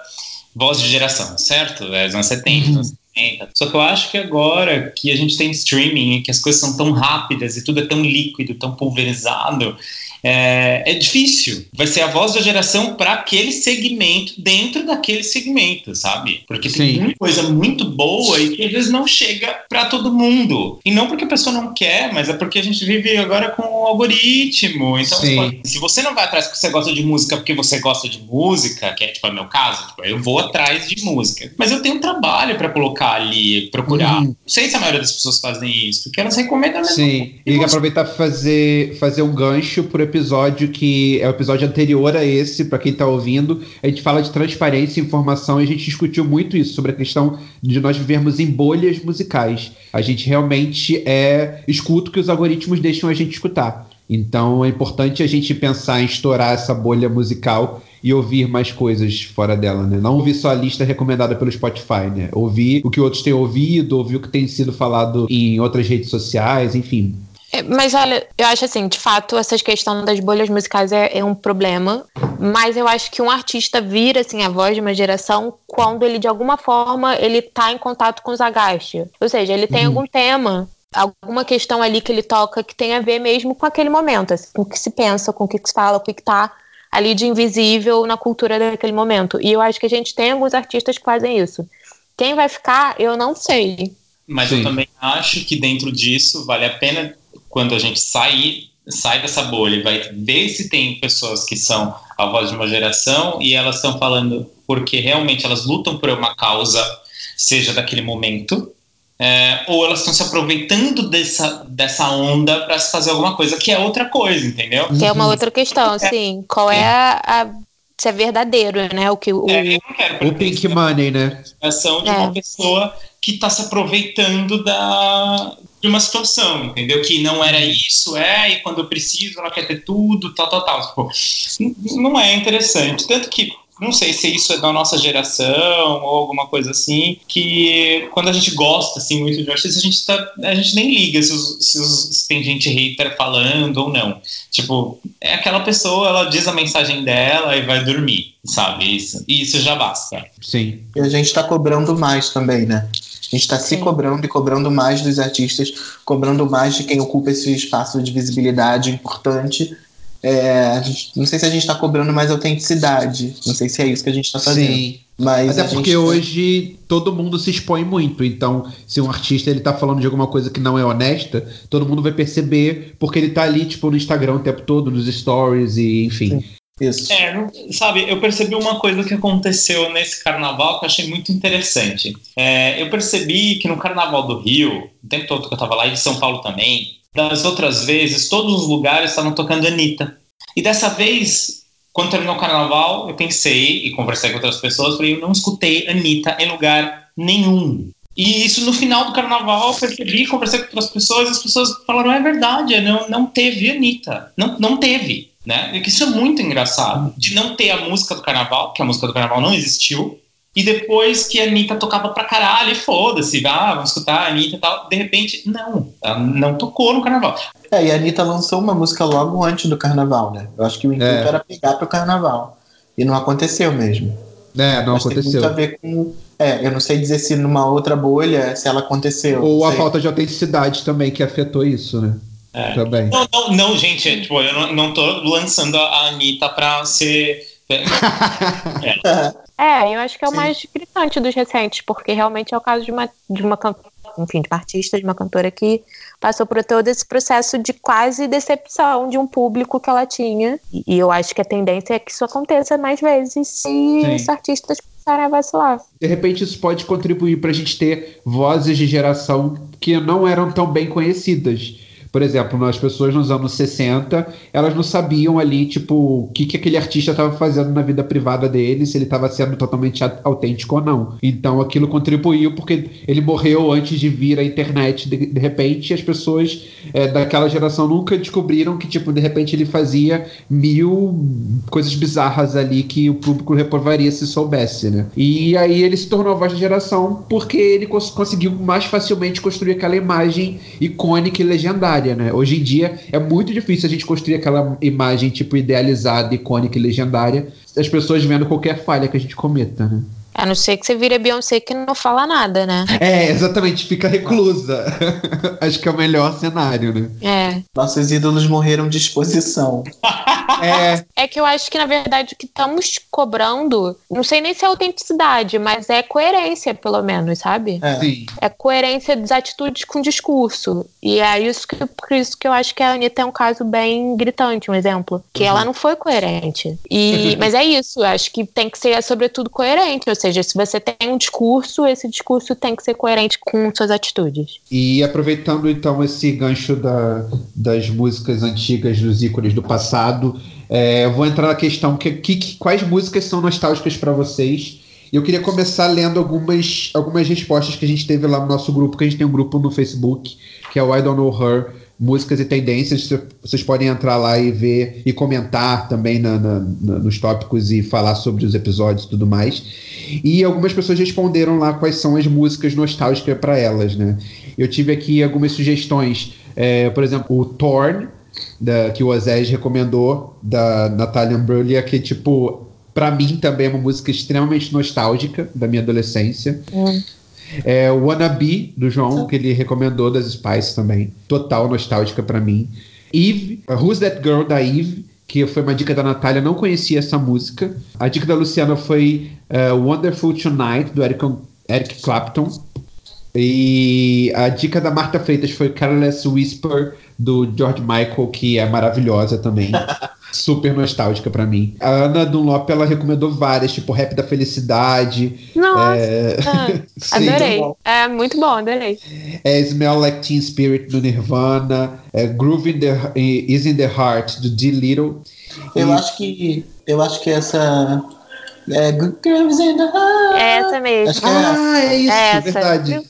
voz de geração, certo? É, nos anos 70, só que eu acho que agora que a gente tem streaming e que as coisas são tão rápidas e tudo é tão líquido, tão pulverizado, é, é difícil. Vai ser a voz da geração para aquele segmento, dentro daquele segmento, sabe? Porque tem Sim. muita coisa muito boa e que às vezes não chega para todo mundo. E não porque a pessoa não quer, mas é porque a gente vive agora com o algoritmo. Então, Sim. se você não vai atrás porque você gosta de música porque você gosta de música, que é tipo o meu caso, tipo, eu vou atrás de música. Mas eu tenho um trabalho para colocar ali, procurar. Uhum. Não sei se a maioria das pessoas fazem isso, porque elas recomendam mesmo. Sim, e aproveitar para fazer, fazer um gancho por episódio que é o episódio anterior a esse, para quem tá ouvindo. A gente fala de transparência e informação e a gente discutiu muito isso, sobre a questão de nós vivermos em bolhas musicais. A gente realmente é escuta o que os algoritmos deixam a gente escutar. Então é importante a gente pensar em estourar essa bolha musical e ouvir mais coisas fora dela, né? Não ouvir só a lista recomendada pelo Spotify, né? Ouvir o que outros têm ouvido, ouvir o que tem sido falado em outras redes sociais, enfim. É, mas olha, eu acho assim, de fato, essa questão das bolhas musicais é, é, um problema, mas eu acho que um artista vira assim a voz de uma geração quando ele de alguma forma ele tá em contato com os agaste. Ou seja, ele tem uhum. algum tema, alguma questão ali que ele toca que tem a ver mesmo com aquele momento, assim, com o que se pensa, com o que se fala, com o que tá ali de invisível na cultura daquele momento. E eu acho que a gente tem alguns artistas que fazem isso. Quem vai ficar, eu não sei. Mas Sim. eu também acho que dentro disso vale a pena quando a gente sair sai dessa bolha e vai ver se tem pessoas que são a voz de uma geração e elas estão falando porque realmente elas lutam por uma causa, seja daquele momento, é, ou elas estão se aproveitando dessa, dessa onda para se fazer alguma coisa, que é outra coisa, entendeu? Que é uma outra questão, é. sim. Qual é, a, a, Se é verdadeiro, né? O que o, é, o Pink Money, né? Ação de é. uma pessoa que está se aproveitando da, de uma situação, entendeu? Que não era isso, é, e quando eu preciso, ela quer ter tudo, tal, tal, tal. Tipo, não é interessante. Tanto que não sei se isso é da nossa geração ou alguma coisa assim, que quando a gente gosta assim muito de artista, a gente, tá, a gente nem liga se, os, se, os, se, tem gente hater falando ou não. Tipo, é aquela pessoa, ela diz a mensagem dela e vai dormir, sabe? Isso, isso já basta. Sim. E a gente tá cobrando mais também, né? A gente está se cobrando e cobrando mais dos artistas, cobrando mais de quem ocupa esse espaço de visibilidade importante é, gente, não sei se a gente está cobrando mais autenticidade. Não sei se é isso que a gente está fazendo. Sim. Mas é porque tá... hoje todo mundo se expõe muito. Então, se um artista ele tá falando de alguma coisa que não é honesta, todo mundo vai perceber porque ele tá ali, tipo, no Instagram o tempo todo, nos stories e enfim. Sim. Isso. É, sabe, eu percebi uma coisa que aconteceu nesse carnaval que eu achei muito interessante. É, eu percebi que no carnaval do Rio, o tempo todo que eu tava lá, e de São Paulo também, das outras vezes, todos os lugares estavam tocando Anitta. E dessa vez, quando terminou o carnaval, eu pensei e conversei com outras pessoas, falei, eu não escutei Anitta em lugar nenhum. E isso no final do carnaval, eu percebi, conversei com outras pessoas, e as pessoas falaram, é verdade, não, não teve Anitta. Não, não teve, né? E que isso é muito engraçado, de não ter a música do carnaval, que a música do carnaval não existiu, e depois que a Anitta tocava pra caralho, e foda-se, ah, vamos escutar a Anitta e tal. De repente, não, ela não tocou no carnaval. É, e a Anitta lançou uma música logo antes do carnaval, né? Eu acho que o intuito é. era pegar pro carnaval. E não aconteceu mesmo. É, não Mas aconteceu. Tem muito a ver com. É, eu não sei dizer se numa outra bolha, se ela aconteceu. Ou a falta de autenticidade também que afetou isso, né? É. Também. Não, não, não, gente, é, tipo, eu não, não tô lançando a Anitta pra ser. é. É, eu acho que é o Sim. mais gritante dos recentes, porque realmente é o caso de uma, de uma enfim, de uma artista, de uma cantora que passou por todo esse processo de quase decepção de um público que ela tinha. E, eu acho que a tendência é que isso aconteça mais vezes se Sim. os artistas começarem a vacilar. De repente, isso pode contribuir para a gente ter vozes de geração que não eram tão bem conhecidas por exemplo, as pessoas nos anos 60, elas não sabiam ali, tipo, o que, que aquele artista estava fazendo na vida privada dele, se ele estava sendo totalmente autêntico ou não. Então aquilo contribuiu porque ele morreu antes de vir à internet. De, de repente, as pessoas é, daquela geração nunca descobriram que, tipo, de repente ele fazia mil coisas bizarras ali que o público reprovaria se soubesse, né? E aí ele se tornou a voz da geração porque ele cons conseguiu mais facilmente construir aquela imagem icônica e legendária né? Hoje em dia é muito difícil a gente construir aquela imagem tipo idealizada, icônica e legendária, as pessoas vendo qualquer falha que a gente cometa, né? A não ser que você vire Beyoncé que não fala nada, né? É, exatamente, fica reclusa. Acho que é o melhor cenário, né? É. Nossos ídolos morreram de exposição. É, É que eu acho que, na verdade, o que estamos cobrando, não sei nem se é autenticidade, mas é coerência, pelo menos, sabe? É. sim. É coerência das atitudes com o discurso. E é isso que, por isso que eu acho que a Anitta é um caso bem gritante, um exemplo. Que ela não foi coerente. E, mas é isso, eu acho que tem que ser, sobretudo, coerente. Ou seja, se você tem um discurso, esse discurso tem que ser coerente com suas atitudes. E aproveitando então esse gancho da- das músicas antigas, dos ícones do passado, é, eu vou entrar na questão que, que- que- quais músicas são nostálgicas para vocês. E eu queria começar lendo algumas, algumas respostas que a gente teve lá no nosso grupo, que a gente tem um grupo no Facebook, que é o I Don't Know Her, Músicas e Tendências. Cê- Vocês podem entrar lá e ver e comentar também na- na- na- nos tópicos e falar sobre os episódios e tudo mais. E algumas pessoas responderam lá quais são as músicas nostálgicas para elas, né? Eu tive aqui algumas sugestões, é, por exemplo, o Torn, da, que o Ozés recomendou, da Natalia Imbruglia, que, tipo, pra mim também é uma música extremamente nostálgica da minha adolescência. É o Wannabe, do João, que ele recomendou das Spice também. Total nostálgica pra mim. Eve, Who's That Girl, da Eve, que foi uma dica da Natália, não conhecia essa música. A dica da Luciana foi uh, Wonderful Tonight, do Eric, Eric Clapton. E a dica da Marta Freitas foi Careless Whisper, do George Michael, que é maravilhosa também. Super nostálgica pra mim. A Ana Dunlop, ela recomendou várias, tipo Rap da Felicidade. Nossa, é... Sim. adorei. É muito bom, adorei. É Smell Like Teen Spirit do Nirvana, é Groove in the, Is in the Heart do D. Little. Eu E- acho que. Eu acho que essa. É Good Girls in the Heart. É essa mesmo. Acho que é essa. Ah, é isso, É essa. verdade.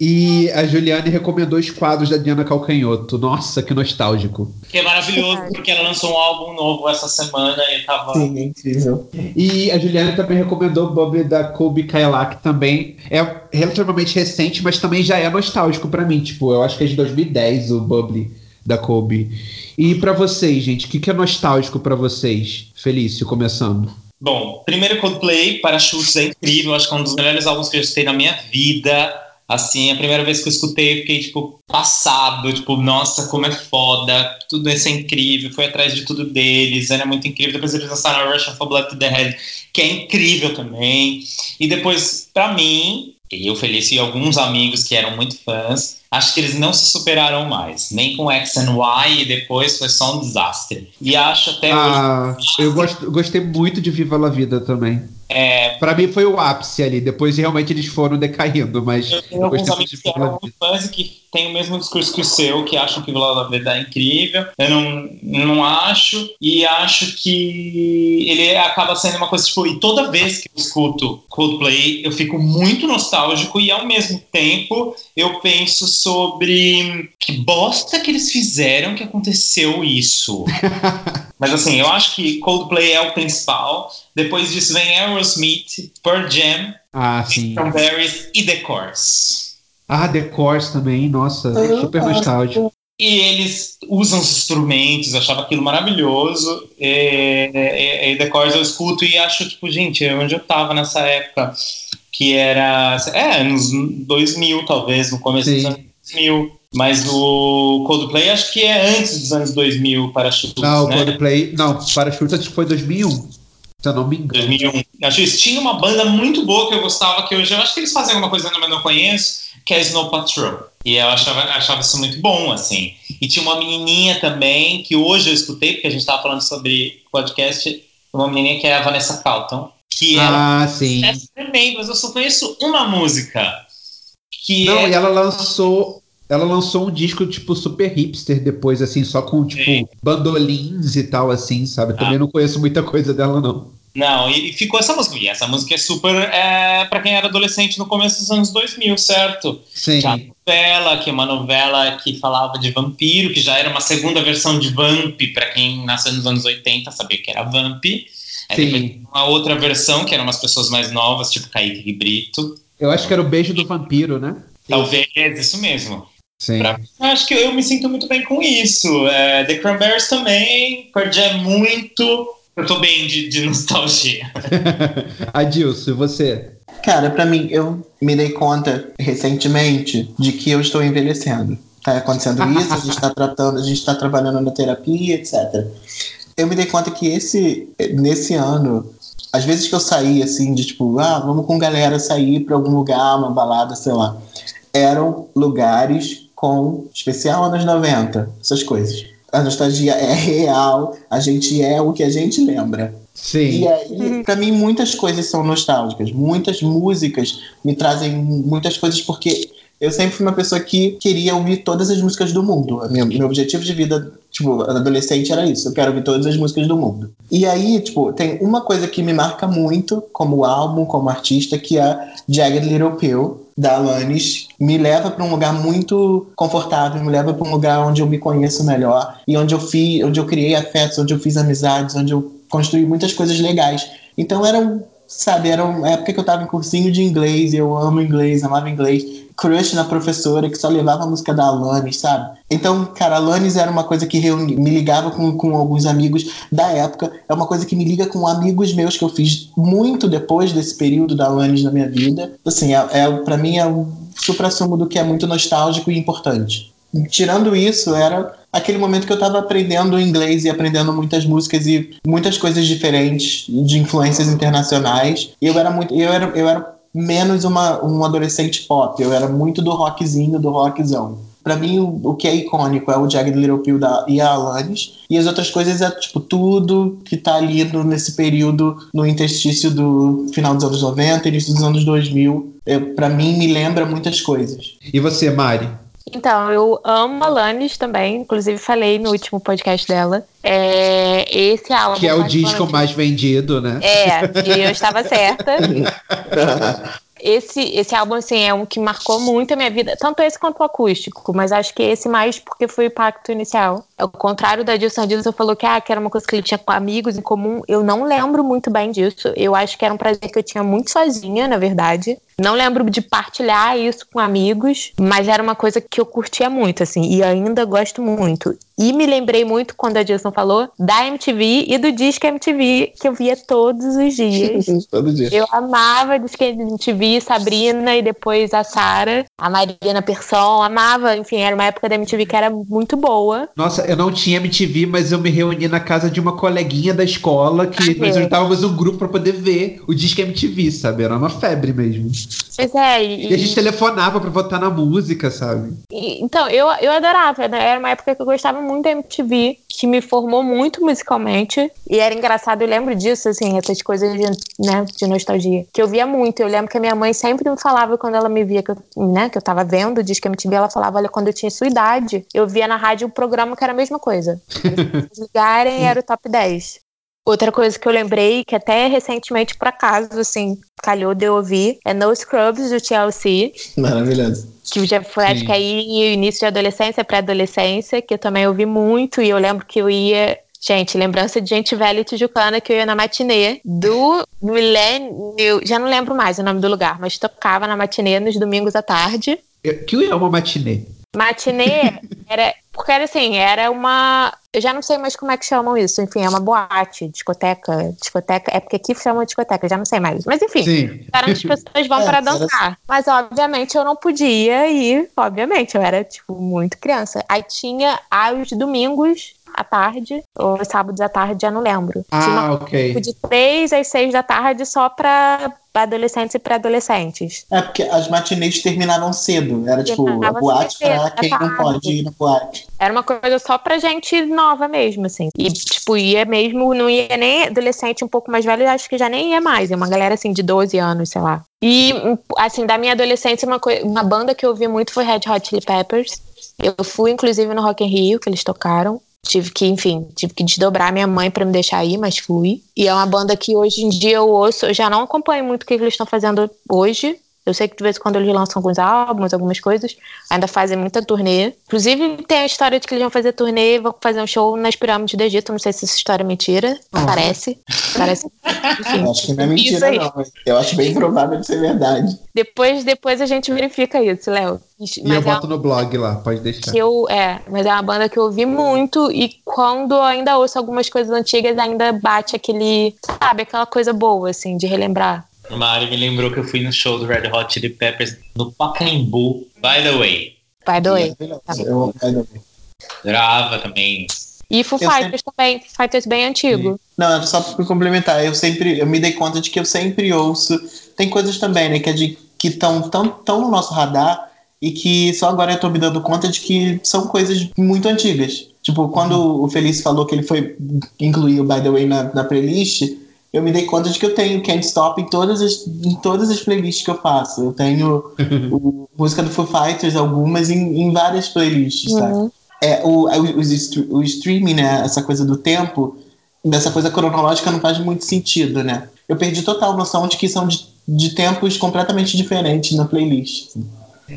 E a Juliane recomendou os quadros da Diana Calcanhoto. Nossa, que nostálgico. Que é maravilhoso, porque ela lançou um álbum novo essa semana e tava. Sim, é incrível. E a Juliane também recomendou o Bubble da Kobe Kailak também. É relativamente recente, mas também já é nostálgico pra mim. Tipo, eu acho que é de 2010 o Bubble da Kobe. E pra vocês, gente, o que, que é nostálgico pra vocês? Felício, começando. Bom, primeiro Coldplay, Parachutes é incrível, acho que é um dos melhores álbuns que eu escutei na minha vida. Assim, a primeira vez que eu escutei, eu fiquei, tipo, passado, tipo, nossa, como é foda, tudo isso é incrível, foi atrás de tudo deles, era muito incrível. Depois eles lançaram a Russian for Blood to the Head, que é incrível também. E depois, pra mim, eu, Felício e alguns amigos que eram muito fãs, acho que eles não se superaram mais, nem com X and Y, e depois foi só um desastre. E acho até hoje Ah, eu gosto- gostei muito de Viva la Vida também. É, Pra mim foi o ápice ali. Depois realmente eles foram decaindo, mas eu tenho alguns amigos que eram fãs e que têm o mesmo discurso que o seu, que acham que Vila da Vida é incrível. Eu não, não acho, e acho que ele acaba sendo uma coisa, tipo, e toda vez que eu escuto Coldplay, eu fico muito nostálgico e ao mesmo tempo eu penso sobre que bosta que eles fizeram que aconteceu isso. Mas assim, eu acho que Coldplay é o principal. Depois disso vem Aerosmith, Pearl Jam, Ah. Strawberries e The Course. Ah, The Course também, nossa, Ah, super nostálgico. E eles usam os instrumentos, eu achava aquilo maravilhoso. E, e, e The Course eu escuto e acho, tipo, gente, onde eu tava nessa época? Que era, é, nos 2000 talvez, no começo dos Sim. anos 2000. Mas o Coldplay acho que é antes dos anos 2000 para chutes, Não, o né? Coldplay. Não, Parachute acho que foi 2001. Se eu não me engano. 2001. Acho que eles tinham uma banda muito boa que eu gostava, que hoje eu acho que eles fazem alguma coisa mas eu não conheço, que é Snow Patrol. E eu achava, achava isso muito bom, assim. E tinha uma menininha também, que hoje eu escutei, porque a gente estava falando sobre podcast, uma menininha que é a Vanessa Calton, que ela Ah, sim. é tremenda, mas eu só conheço uma música, que Não, é... e ela lançou. Ela lançou um disco, tipo, super hipster depois, assim, só com, tipo, Sim. bandolins e tal, assim, sabe? Eu Também não conheço muita coisa dela, não. Não, e, ficou essa música. E essa música é super é, para quem era adolescente no começo dos anos 2000, certo? Sim. Tinha a novela, que é uma novela que falava de vampiro, que já era uma segunda versão de Vamp, para quem nasceu nos anos 80 sabia que era Vamp. Aí uma outra versão, que eram umas pessoas mais novas, tipo Kaique e Brito. Eu acho que era o beijo do vampiro, né? Talvez, isso mesmo. Sim. Pra- Eu acho que eu me sinto muito bem com isso. É, The Cranberries também, Jam muito. Eu tô bem de, de nostalgia. Adilson, e você? Cara, para mim, eu me dei conta recentemente de que eu estou envelhecendo. Tá acontecendo isso, a gente tá tratando, a gente tá trabalhando na terapia, etc. Eu me dei conta que esse, nesse ano, às vezes que eu saí assim, de tipo, ah, vamos com galera sair para algum lugar, uma balada, sei lá, eram lugares com especial anos 90, essas coisas. A nostalgia é real, a gente é o que a gente lembra. Sim. E aí, pra mim, muitas coisas são nostálgicas. Muitas músicas me trazem muitas coisas, porque eu sempre fui uma pessoa que queria ouvir todas as músicas do mundo. Meu, meu objetivo de vida, tipo, adolescente era isso. Eu quero ouvir todas as músicas do mundo. E aí, tipo, tem uma coisa que me marca muito como álbum, como artista, que é Jagged Little Pill, da Alanis. Me leva para um lugar muito confortável, me leva para um lugar onde eu me conheço melhor e onde eu fiz, onde eu criei afetos, onde eu fiz amizades, onde eu construí muitas coisas legais. Então era, sabe, era uma época que eu tava em cursinho de inglês, eu amo inglês, amava inglês. Crush na professora que só levava a música da Alanis, sabe? Então, cara, Alanis era uma coisa que reuni, me ligava com, com alguns amigos da época. É uma coisa que me liga com amigos meus que eu fiz muito depois desse período da Alanis na minha vida. Assim, é, é para mim é o supra-sumo do que é muito nostálgico e importante. Tirando isso, era aquele momento que eu estava aprendendo inglês e aprendendo muitas músicas e muitas coisas diferentes de influências internacionais. E eu era muito, eu era, eu era menos uma, um adolescente pop, eu era muito do rockzinho, do rockzão. Pra mim, o, o que é icônico é o Jagged Little Pill da, e a Alanis. E as outras coisas é, tipo, tudo que tá ali no, nesse período, no interstício do final dos anos 90, início dos anos 2000. Eu, pra mim, me lembra muitas coisas. E você, Mari? Então, eu amo a Alanis também, inclusive falei no último podcast dela. É, esse álbum. Que é o disco mais vendido, né? É, e eu estava certa. esse, esse álbum, assim, é um que marcou muito a minha vida, tanto esse quanto o acústico, mas acho que esse mais porque foi o impacto inicial. Ao contrário da Dilson Dilson falou que, ah, que era uma coisa que ele tinha com amigos em comum, eu não lembro muito bem disso. Eu acho que era um prazer que eu tinha muito sozinha, na verdade. Não lembro de partilhar isso com amigos, mas era uma coisa que eu curtia muito, assim, e ainda gosto muito. E me lembrei muito, quando a Dilson falou, da MTV e do Disque MTV, que eu via todos os dias. Todo dia. Eu amava Disque MTV, Sabrina e depois a Sara, a Mariana Persson, amava, enfim, era uma época da MTV que era muito boa. Nossa, eu não tinha MTV, mas eu me reuni na casa de uma coleguinha da escola que Ah, nós é. juntávamos um grupo pra poder ver o Disque MTV, sabe? Era uma febre mesmo. Pois é, e, E a gente telefonava pra votar na música, sabe? e- então, eu, eu adorava, né? era uma época que eu gostava muito da MTV, que me formou muito musicalmente, e era engraçado, eu lembro disso, assim, essas coisas de, né, de nostalgia, que eu via muito, eu lembro que a minha mãe sempre me falava, quando ela me via, que eu, né, que eu tava vendo o Disque MTV, ela falava, olha, quando eu tinha sua idade, eu via na rádio um programa que era a mesma coisa. Se ligarem, era o top 10. Outra coisa que eu lembrei, que até recentemente, por acaso, assim, calhou de eu ouvir, é No Scrubs, do TLC, Maravilhoso. que já foi, Sim. acho que aí, início de adolescência, pré-adolescência, que eu também ouvi muito, e eu lembro que eu ia... Gente, lembrança de gente velha e tijucana que eu ia na matinê do Milênio. Já não lembro mais o nome do lugar, mas tocava na matinê nos domingos à tarde. Eu- Que é uma matinê. Matinê era. Porque era assim, era uma. Eu já não sei mais como é que chamam isso. Enfim, é uma boate, discoteca. Discoteca. É porque aqui chama discoteca, já não sei mais. Mas enfim, Sim. era onde as pessoas vão É, para era dançar. Mas, obviamente, eu não podia ir. Obviamente, eu era, tipo, muito criança. Aí tinha aos domingos à tarde, ou sábados à tarde, já não lembro. tinha uma Ah, ok. de três às seis da tarde só para adolescentes e pré-adolescentes. É porque as matinês terminavam cedo. Era tipo a boate cedo, pra quem não tarde. pode ir na boate. Era uma coisa só pra gente nova mesmo, assim. E, tipo, ia mesmo, não ia nem adolescente um pouco mais velho, acho que já nem ia mais. É uma galera, assim, de 12 anos, sei lá. E, assim, da minha adolescência, uma, uma banda que eu ouvi muito foi Red Hot Chili Peppers. Eu fui, inclusive, no Rock in Rio, que eles tocaram. Tive que, enfim, tive que desdobrar minha mãe pra me deixar ir, mas fui. E é uma banda que hoje em dia eu ouço, eu já não acompanho muito o que eles estão fazendo hoje. Eu sei que de vez em quando eles lançam alguns álbuns, algumas coisas. Ainda fazem muita turnê. Inclusive, tem a história de que eles vão fazer turnê e vão fazer um show nas pirâmides do Egito. Não sei se essa história é mentira. Uhum. Parece. Parece. Enfim. Eu acho que não é mentira, não. Eu acho bem provável de ser verdade. Depois, depois a gente verifica isso, Léo. E eu Mas é boto no blog lá, pode deixar. que eu é, mas é uma banda que eu ouvi muito e quando eu ainda ouço algumas coisas antigas ainda bate aquele, sabe, aquela coisa boa assim de relembrar. Mari me lembrou que eu fui no show do Red Hot Chili Peppers no Pacaembu, by the way. By the way. Eu, Adorava também. E Foo Fighters também, Foo Fighters bem antigo. Não, era só para complementar. Eu sempre, eu me dei conta de que eu sempre ouço. Tem coisas também, né, que é de que estão tão, tão no nosso radar e que só agora eu tô me dando conta de que são coisas muito antigas. Tipo, quando o Feliz falou que ele foi incluir o By The Way na, na playlist, eu me dei conta de que eu tenho Can't Stop em todas as, em todas as playlists que eu faço. Eu tenho o, música do Foo Fighters, algumas, em, em várias playlists, sabe? Uhum. É, o, o, o, o streaming, né, essa coisa do tempo, dessa coisa cronológica não faz muito sentido, né? Eu perdi total noção de que são de, de tempos completamente diferentes na playlist. assim.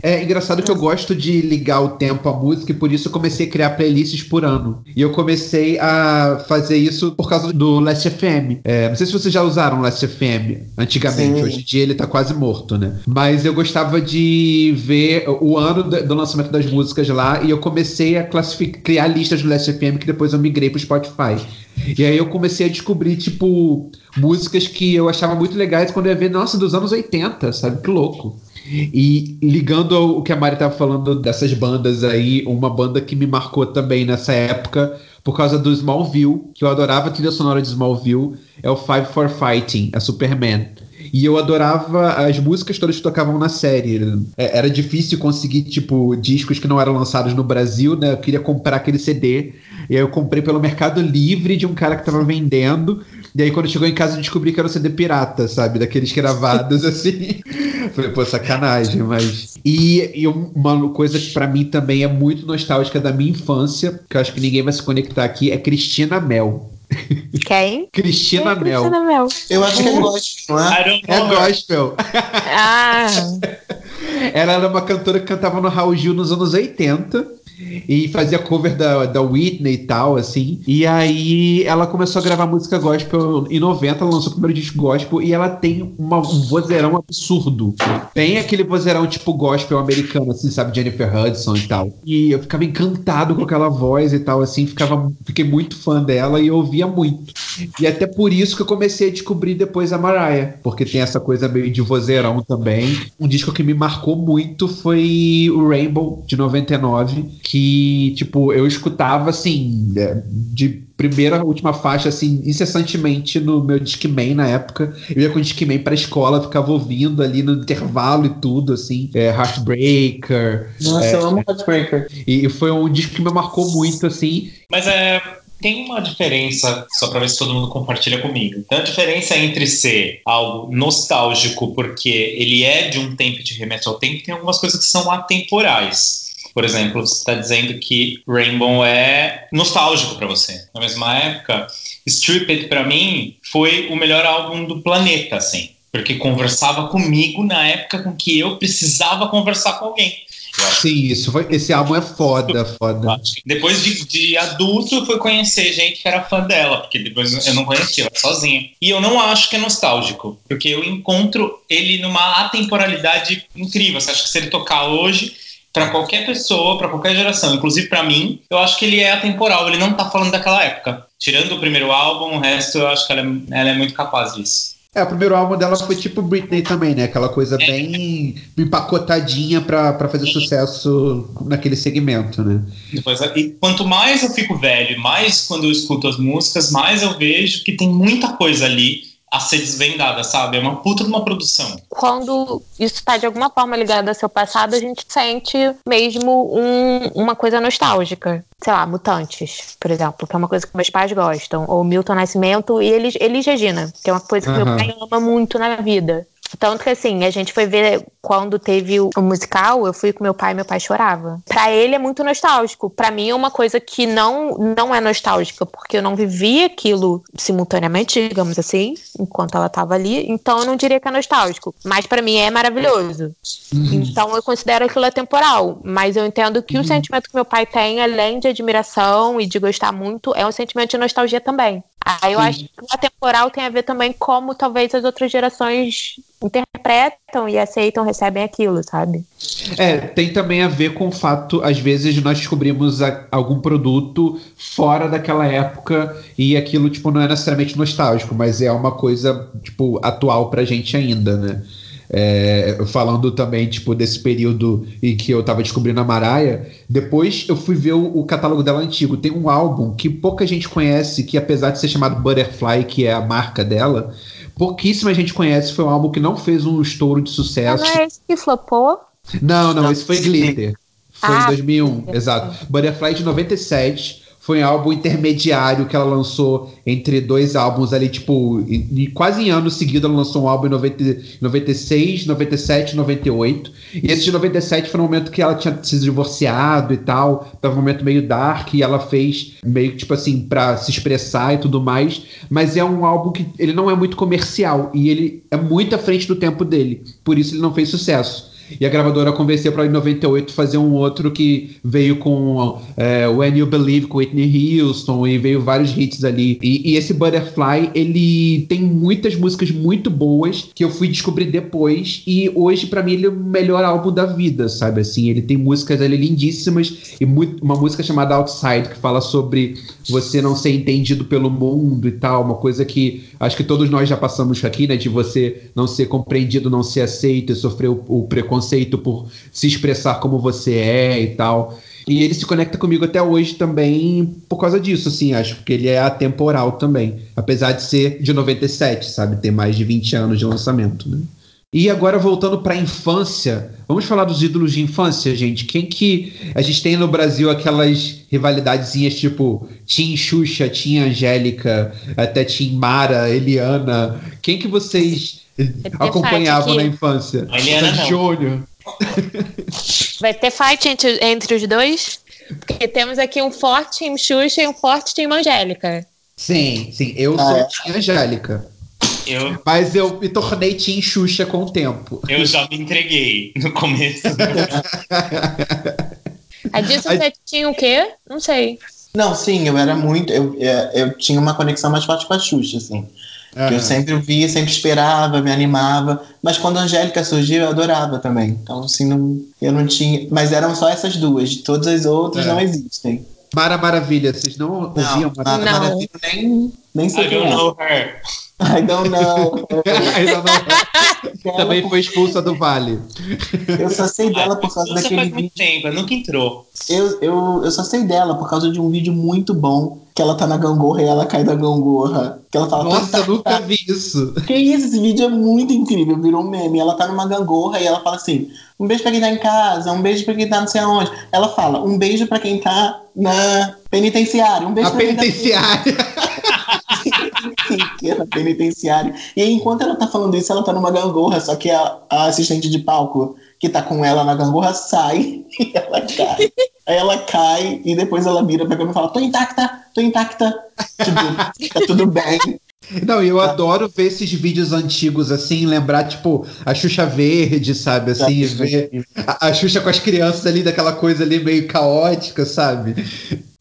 É engraçado que eu gosto de ligar o tempo à música e por isso eu comecei a criar playlists por ano. E eu comecei a fazer isso por causa do Last FM. É, não sei se vocês já usaram o Last FM antigamente. Sim. Hoje em dia ele tá quase morto, né? Mas eu gostava de ver o ano do lançamento das músicas lá e eu comecei a criar listas do Last FM que depois eu migrei pro Spotify. E aí eu comecei a descobrir, tipo, músicas que eu achava muito legais quando eu ia ver, nossa, dos anos 80, sabe? Que louco. E ligando ao que a Mari tava falando dessas bandas aí, uma banda que me marcou também nessa época, por causa do Smallville, que eu adorava a trilha sonora de Smallville, é o Five for Fighting, a Superman. E eu adorava as músicas todas que tocavam na série. É, Era difícil conseguir, tipo, discos que não eram lançados no Brasil, né? Eu queria comprar aquele CD. E aí eu comprei pelo Mercado Livre de um cara que tava vendendo. E aí, quando chegou em casa, eu descobri que era o CD pirata, sabe? Daqueles gravados assim. Falei, pô, sacanagem, mas. E, e uma coisa que pra mim também é muito nostálgica da minha infância, que eu acho que ninguém vai se conectar aqui, é Cristina Mel. Quem? Cristina É Mel. Cristina Mel. Eu acho que é gosto, não é? É gospel. Ah, Ela era uma cantora que cantava no Raul Gil nos anos 80 e fazia cover da, da Whitney e tal, assim. E aí ela começou a gravar música gospel em 90, ela lançou o primeiro disco gospel e ela tem uma- um vozeirão absurdo. Tem aquele vozeirão tipo gospel americano, assim, sabe? Jennifer Hudson e tal. E eu ficava encantado com aquela voz e tal, assim, ficava, fiquei muito fã dela e eu ouvia muito. E até por isso que eu comecei a descobrir depois a Mariah, porque tem essa coisa meio de vozeirão também. Um disco que me marcou muito foi o Rainbow, de 99, que, tipo, eu escutava, assim, é, de primeira a última faixa, assim, incessantemente no meu Discman na época. Eu ia com o Discman pra escola, ficava ouvindo ali no intervalo e tudo, assim, é, Heartbreaker. Nossa, eu amo Heartbreaker. E, e foi um disco que me marcou muito, assim, Mas é, tem uma diferença, só pra ver se todo mundo compartilha comigo. Tem uma diferença entre ser algo nostálgico, porque ele é de um tempo de remete ao tempo, e tem algumas coisas que são atemporais. Por exemplo, você está dizendo que Rainbow é nostálgico pra você. Na mesma época, Stripped pra mim foi o melhor álbum do planeta, assim. Porque conversava comigo na época com que eu precisava conversar com alguém. Sim, isso foi, esse álbum é foda, foda. Depois de, de adulto, eu fui conhecer gente que era fã dela, porque depois eu não conhecia, ela sozinha. E eu não acho que é nostálgico, porque eu encontro ele numa atemporalidade incrível. Você acha que se ele tocar hoje, pra qualquer pessoa, pra qualquer geração, inclusive pra mim, eu acho que ele é atemporal, ele não tá falando daquela época. Tirando o primeiro álbum, o resto eu acho que ela é, ela é muito capaz disso. É, o primeiro álbum dela foi tipo Britney também, né? Aquela coisa bem empacotadinha pra, pra fazer sucesso naquele segmento, né? Depois, e quanto mais eu fico velho, mais quando eu escuto as músicas, mais eu vejo que tem muita coisa ali a ser desvendada, sabe? É uma puta de uma produção. quando isso está de alguma forma ligado ao seu passado, a gente sente mesmo um- uma coisa nostálgica. Sei lá, Mutantes, por exemplo, que é uma coisa que meus pais gostam. Ou Milton Nascimento e Elis, Elis Regina, que é uma coisa que meu Aham. pai ama muito na vida. Tanto que assim, a gente foi ver quando teve o, musical, eu fui com meu pai e meu pai chorava. Pra ele é muito nostálgico. Pra mim é uma coisa que não, não é nostálgica, porque eu não vivi aquilo simultaneamente, digamos assim, enquanto ela tava ali. Então eu não diria que é nostálgico. Mas pra mim é maravilhoso. Então eu considero aquilo atemporal. Mas eu entendo que o sentimento que meu pai tem, além de admiração e de gostar muito, é um sentimento de nostalgia também. Aí eu Sim. acho que a temporal tem a ver também como talvez as outras gerações interpretam e aceitam, recebem aquilo, sabe? É, tem também a ver com o fato, às vezes, nós descobrimos a, algum produto fora daquela época e aquilo, tipo, não é necessariamente nostálgico, mas é uma coisa, tipo, atual pra gente ainda, né? É, falando também, tipo, desse período em que eu tava descobrindo a Maraia, depois eu fui ver o, o, catálogo dela antigo. Tem um álbum que pouca gente conhece, que apesar de ser chamado Butterfly, que é a marca dela, pouquíssima gente conhece. Foi um álbum que não fez um estouro de sucesso. Não é esse que flopou? Não, não, esse foi Glitter. Foi ah, em 2001, exato. Butterfly de 97 foi um álbum intermediário que ela lançou entre dois álbuns ali, tipo, quase em ano seguido ela lançou um álbum em 90, 96, 97, 98. E esse de 97 foi um momento que ela tinha se divorciado e tal, tava um momento meio dark e ela fez meio tipo assim para se expressar e tudo mais, mas é um álbum que ele não é muito comercial e ele é muito à frente do tempo dele, por isso ele não fez sucesso. E a gravadora convenceu para em 98 fazer um outro que veio com é, When You Believe com Whitney Houston e veio vários hits ali. E, e esse Butterfly, ele tem muitas músicas muito boas que eu fui descobrir depois e hoje para mim ele é o melhor álbum da vida, sabe assim? Ele tem músicas ali lindíssimas e muito, uma música chamada Outside que fala sobre você não ser entendido pelo mundo e tal, uma coisa que acho que todos nós já passamos aqui, né, de você não ser compreendido, não ser aceito e sofrer o, o preconceito por se expressar como você é e tal. E ele se conecta comigo até hoje também por causa disso, assim, acho que ele é atemporal também. Apesar de ser de 97, sabe? Ter mais de 20 anos de lançamento, né? E agora voltando para a infância, vamos falar dos ídolos de infância, gente. Quem que a gente tem no Brasil aquelas rivalidadezinhas tipo Tim Xuxa, Tim Angélica, até Tim Mara, Eliana. Quem que vocês acompanhavam na infância. Eliana Júnior. Vai ter fight entre, entre os dois? Porque temos aqui um forte Team Xuxa e um forte Team Angélica. Sim, sim. Eu ah, sou é? Team Angélica. Eu... Mas eu me tornei Team Xuxa com o tempo. Eu já me entreguei no começo. A disso você tinha o quê? Não sei. Não, sim, eu era muito. Eu, eu, é, eu tinha uma conexão mais forte com a Xuxa, assim. Uhum. Eu sempre via, sempre esperava, me animava. Mas quando a Angélica surgiu, eu adorava também. Então, assim, não, eu não tinha. Mas eram só essas duas. Todas as outras é. não existem. Mara Maravilha, vocês não ouviam Mara não. Maravilha? Nem, nem sei. I don't know her. I don't know. I don't know. Também foi expulsa do Vale. Eu só sei dela por causa daquele faz vídeo. tempo, nunca entrou. Eu, eu, eu só sei dela por causa de um vídeo muito bom que ela tá na gangorra e ela cai da gangorra. Que ela fala, Nossa, nunca vi isso. Que isso, esse vídeo é muito incrível, virou um meme. Ela tá numa gangorra e ela fala assim: um beijo pra quem tá em casa, um beijo pra quem tá não sei aonde. Ela fala, um beijo pra quem tá na penitenciária, um beijo na pra penitenciária. quem tá... era penitenciária. E aí, enquanto ela tá falando isso, ela tá numa gangorra, só que a, a assistente de palco que tá com ela na gangorra sai e ela cai. Aí ela cai e depois ela vira pra mim e fala: tô intacta, tô intacta. Tipo, tá tudo bem. Não, eu adoro ver esses vídeos antigos, assim, lembrar, tipo, a Xuxa Verde, sabe? Assim, ver a, a Xuxa com as crianças ali, daquela coisa ali meio caótica, sabe?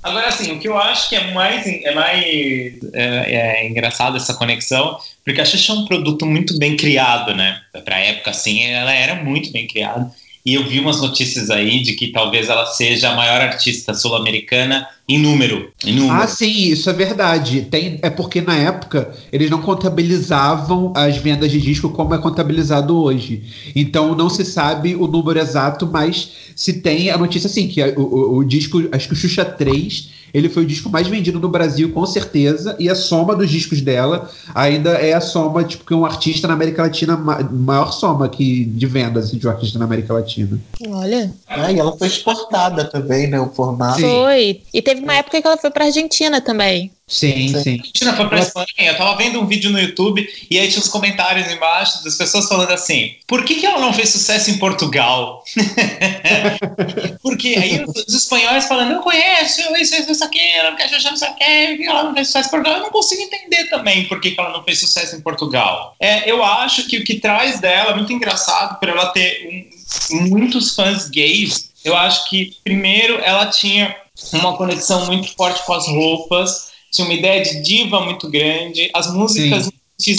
Agora, assim, o que eu acho que é mais, é mais é, é engraçado essa conexão, porque a Xuxa é um produto muito bem criado, né? Pra época, assim, ela era muito bem criada. E eu vi umas notícias aí de que talvez ela seja a maior artista sul-americana em número, em número. Ah, sim, isso é verdade. Tem, é porque na época eles não contabilizavam as vendas de disco como é contabilizado hoje. Então não se sabe o número exato, mas se tem a notícia assim, que o, o, o disco, acho que o Xuxa 3 ele foi o disco mais vendido no Brasil, com certeza, e a soma dos discos dela ainda é a soma, tipo, que um artista na América Latina, maior soma que, de vendas assim, de um artista na América Latina. Olha. Ah, e ela foi exportada também, né, o formato. Foi. E teve uma época que ela foi pra Argentina também. Sim, sim. Argentina foi pra Espanha. Eu tava vendo um vídeo no YouTube e aí tinha os comentários embaixo das pessoas falando assim: por que, que ela não fez sucesso em Portugal? Porque aí os, os, espanhóis falando, eu conheço, isso, isso, isso aqui, ela não quer não sei o que, ela não fez sucesso em Portugal. Eu não consigo entender também por que, que ela não fez sucesso em Portugal. É, eu acho que o que traz dela, muito engraçado, por ela ter um, muitos fãs gays, eu acho que, primeiro, ela tinha uma conexão muito forte com as roupas tinha uma ideia de diva muito grande. As músicas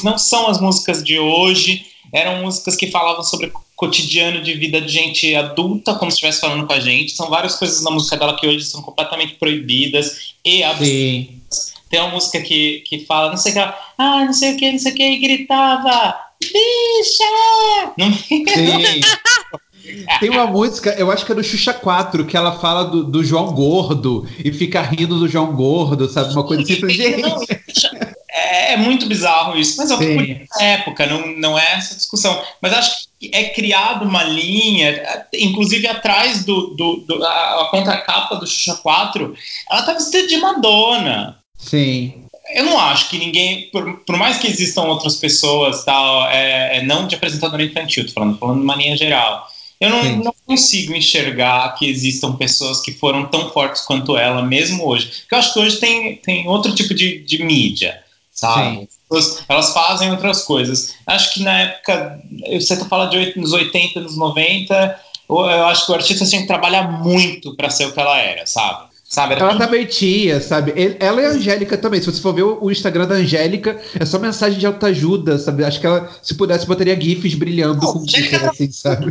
não são as músicas de hoje, eram músicas que falavam sobre cotidiano de vida de gente adulta, como se estivesse falando com a gente. São várias coisas na música dela que hoje são completamente proibidas e absurdas. Tem uma música que, que fala, não sei o que, ah, não sei o que, não sei o que, e gritava, bicha! Não... Sim. Tem uma música, eu acho que é do Xuxa 4, que ela fala do, do João Gordo e fica rindo do João Gordo, sabe? Uma coisa assim gente. É, é, muito bizarro isso, mas é na época, não, não é essa discussão. Mas acho que é criado uma linha, inclusive atrás do, do, do a, a contracapa do Xuxa 4, ela tá vestida de Madonna. Sim. Eu não acho que ninguém, por, por mais que existam outras pessoas, tal, é, é não de apresentadora infantil, tô falando, falando de uma linha geral eu não, não, consigo enxergar que existam pessoas que foram tão fortes quanto ela, mesmo hoje. Porque eu acho que hoje tem, tem outro tipo de, de mídia, sabe? Sim. Elas fazem outras coisas. Acho que na época, você tá falando de nos 80, nos 90, eu acho que o artista tinha que trabalhar muito para ser o que ela era, sabe? Sabe, ela tudo... também tinha, sabe? Ela e a Angélica também. Se você for ver o Instagram da Angélica, é só mensagem de autoajuda, sabe? Acho que ela, se pudesse, botaria GIFs brilhando oh, com tá assim, sabe?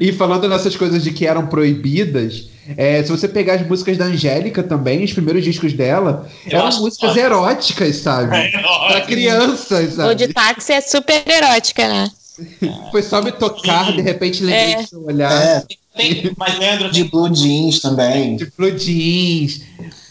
e falando nessas coisas de que eram proibidas, é, se você pegar as músicas da Angélica também, os primeiros discos dela, Eu eram músicas eróticas, sabe? É, pra crianças, sabe? O de táxi é super erótica, né? Foi só me tocar, de repente lembrei é. do seu olhar. É. Tem, mas Leandro. De Blue Jeans também. De Blue Jeans.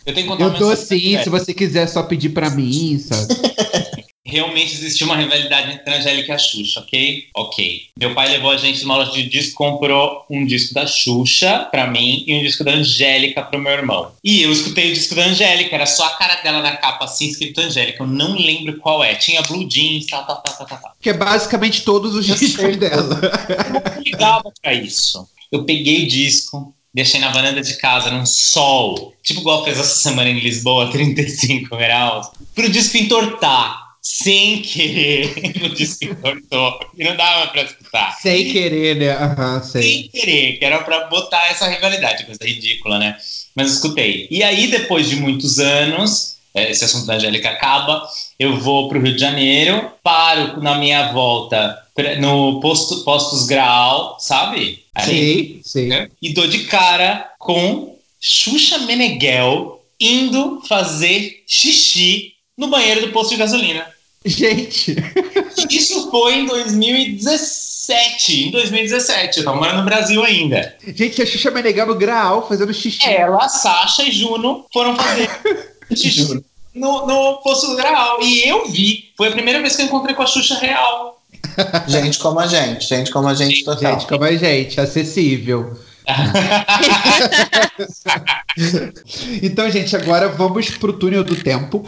Eu tenho que contar Eu tô assim, se você quiser só pedir pra mim, sabe? Realmente existiu uma rivalidade entre a Angélica e a Xuxa, ok? Ok. Meu pai levou a gente numa loja de disco, comprou um disco da Xuxa pra mim e um disco da Angélica pro meu irmão. E eu escutei o disco da Angélica, era só a cara dela na capa assim, escrito Angélica. Eu não lembro qual é. Tinha Blue Jeans, tal, tal, tal, tal, tal. Que é basicamente todos os discos dela. Eu não ligava pra isso eu peguei o disco, deixei na varanda de casa, num sol, tipo igual fez essa semana em Lisboa, 35 graus, pro disco entortar. Sem querer, o disco entortou. E não dava pra escutar. Sem querer, né? Uhum, sei. Sem querer, que era pra botar essa rivalidade, coisa ridícula, né? Mas escutei. E aí, depois de muitos anos, é, esse assunto da Angélica acaba, eu vou para o Rio de Janeiro, paro na minha volta no posto, Postos Graal, sabe? Sim, sim. E dou de cara com Xuxa Meneghel indo fazer xixi no banheiro do posto de gasolina. Gente! Isso foi em 2017. Em 2017. Eu tava morando no Brasil ainda. Gente, a Xuxa Meneghel no Graal fazendo xixi. Ela, Sasha e Juno foram fazer xixi no, no posto do Graal. E eu vi. Foi a primeira vez que eu encontrei com a Xuxa real. Gente como a gente, gente como a gente total. Gente como a gente, acessível. então, gente, agora vamos pro túnel do tempo.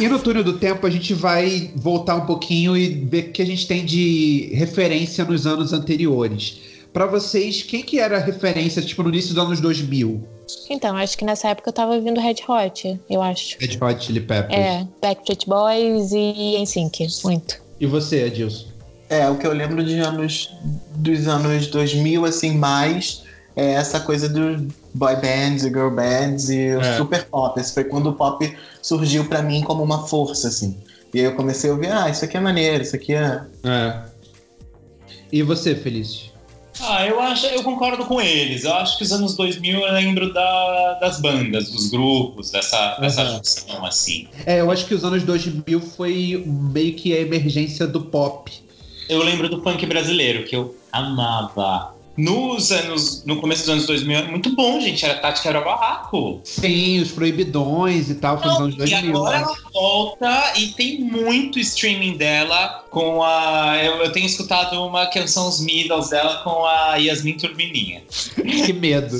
E no túnel do tempo a gente vai voltar um pouquinho e ver o que a gente tem de referência nos anos anteriores. Para vocês, quem que era a referência, tipo, no início dos anos 2000? Então, acho que nessa época eu tava vindo Red Hot, eu acho. Red Hot Chili Peppers. É, Backstreet Boys e NSYNC, muito. E você, Adilson? É, o que eu lembro de anos, dos anos 2000, assim, mais é essa coisa dos boy bands e girl bands e é. super pop. Esse foi quando o pop surgiu para mim como uma força, assim. E aí eu comecei a ouvir, ah, isso aqui é maneiro, isso aqui é... É. E você, Felício? Ah, eu acho, eu concordo com eles. Eu acho que os anos 2000 eu lembro da, das bandas, dos grupos, dessa, uhum. dessa junção, assim. É, eu acho que os anos 2000 foi meio que a emergência do pop. Eu lembro do punk brasileiro, que eu amava nos anos, no começo dos anos 2000 era muito bom, gente. Era Tática era barraco. Sim, os proibidões e tal, foi nos anos 2000. E agora né? ela volta e tem muito streaming dela com a. Eu, eu tenho escutado uma canção Os Middles dela com a Yasmin Turbininha. que medo.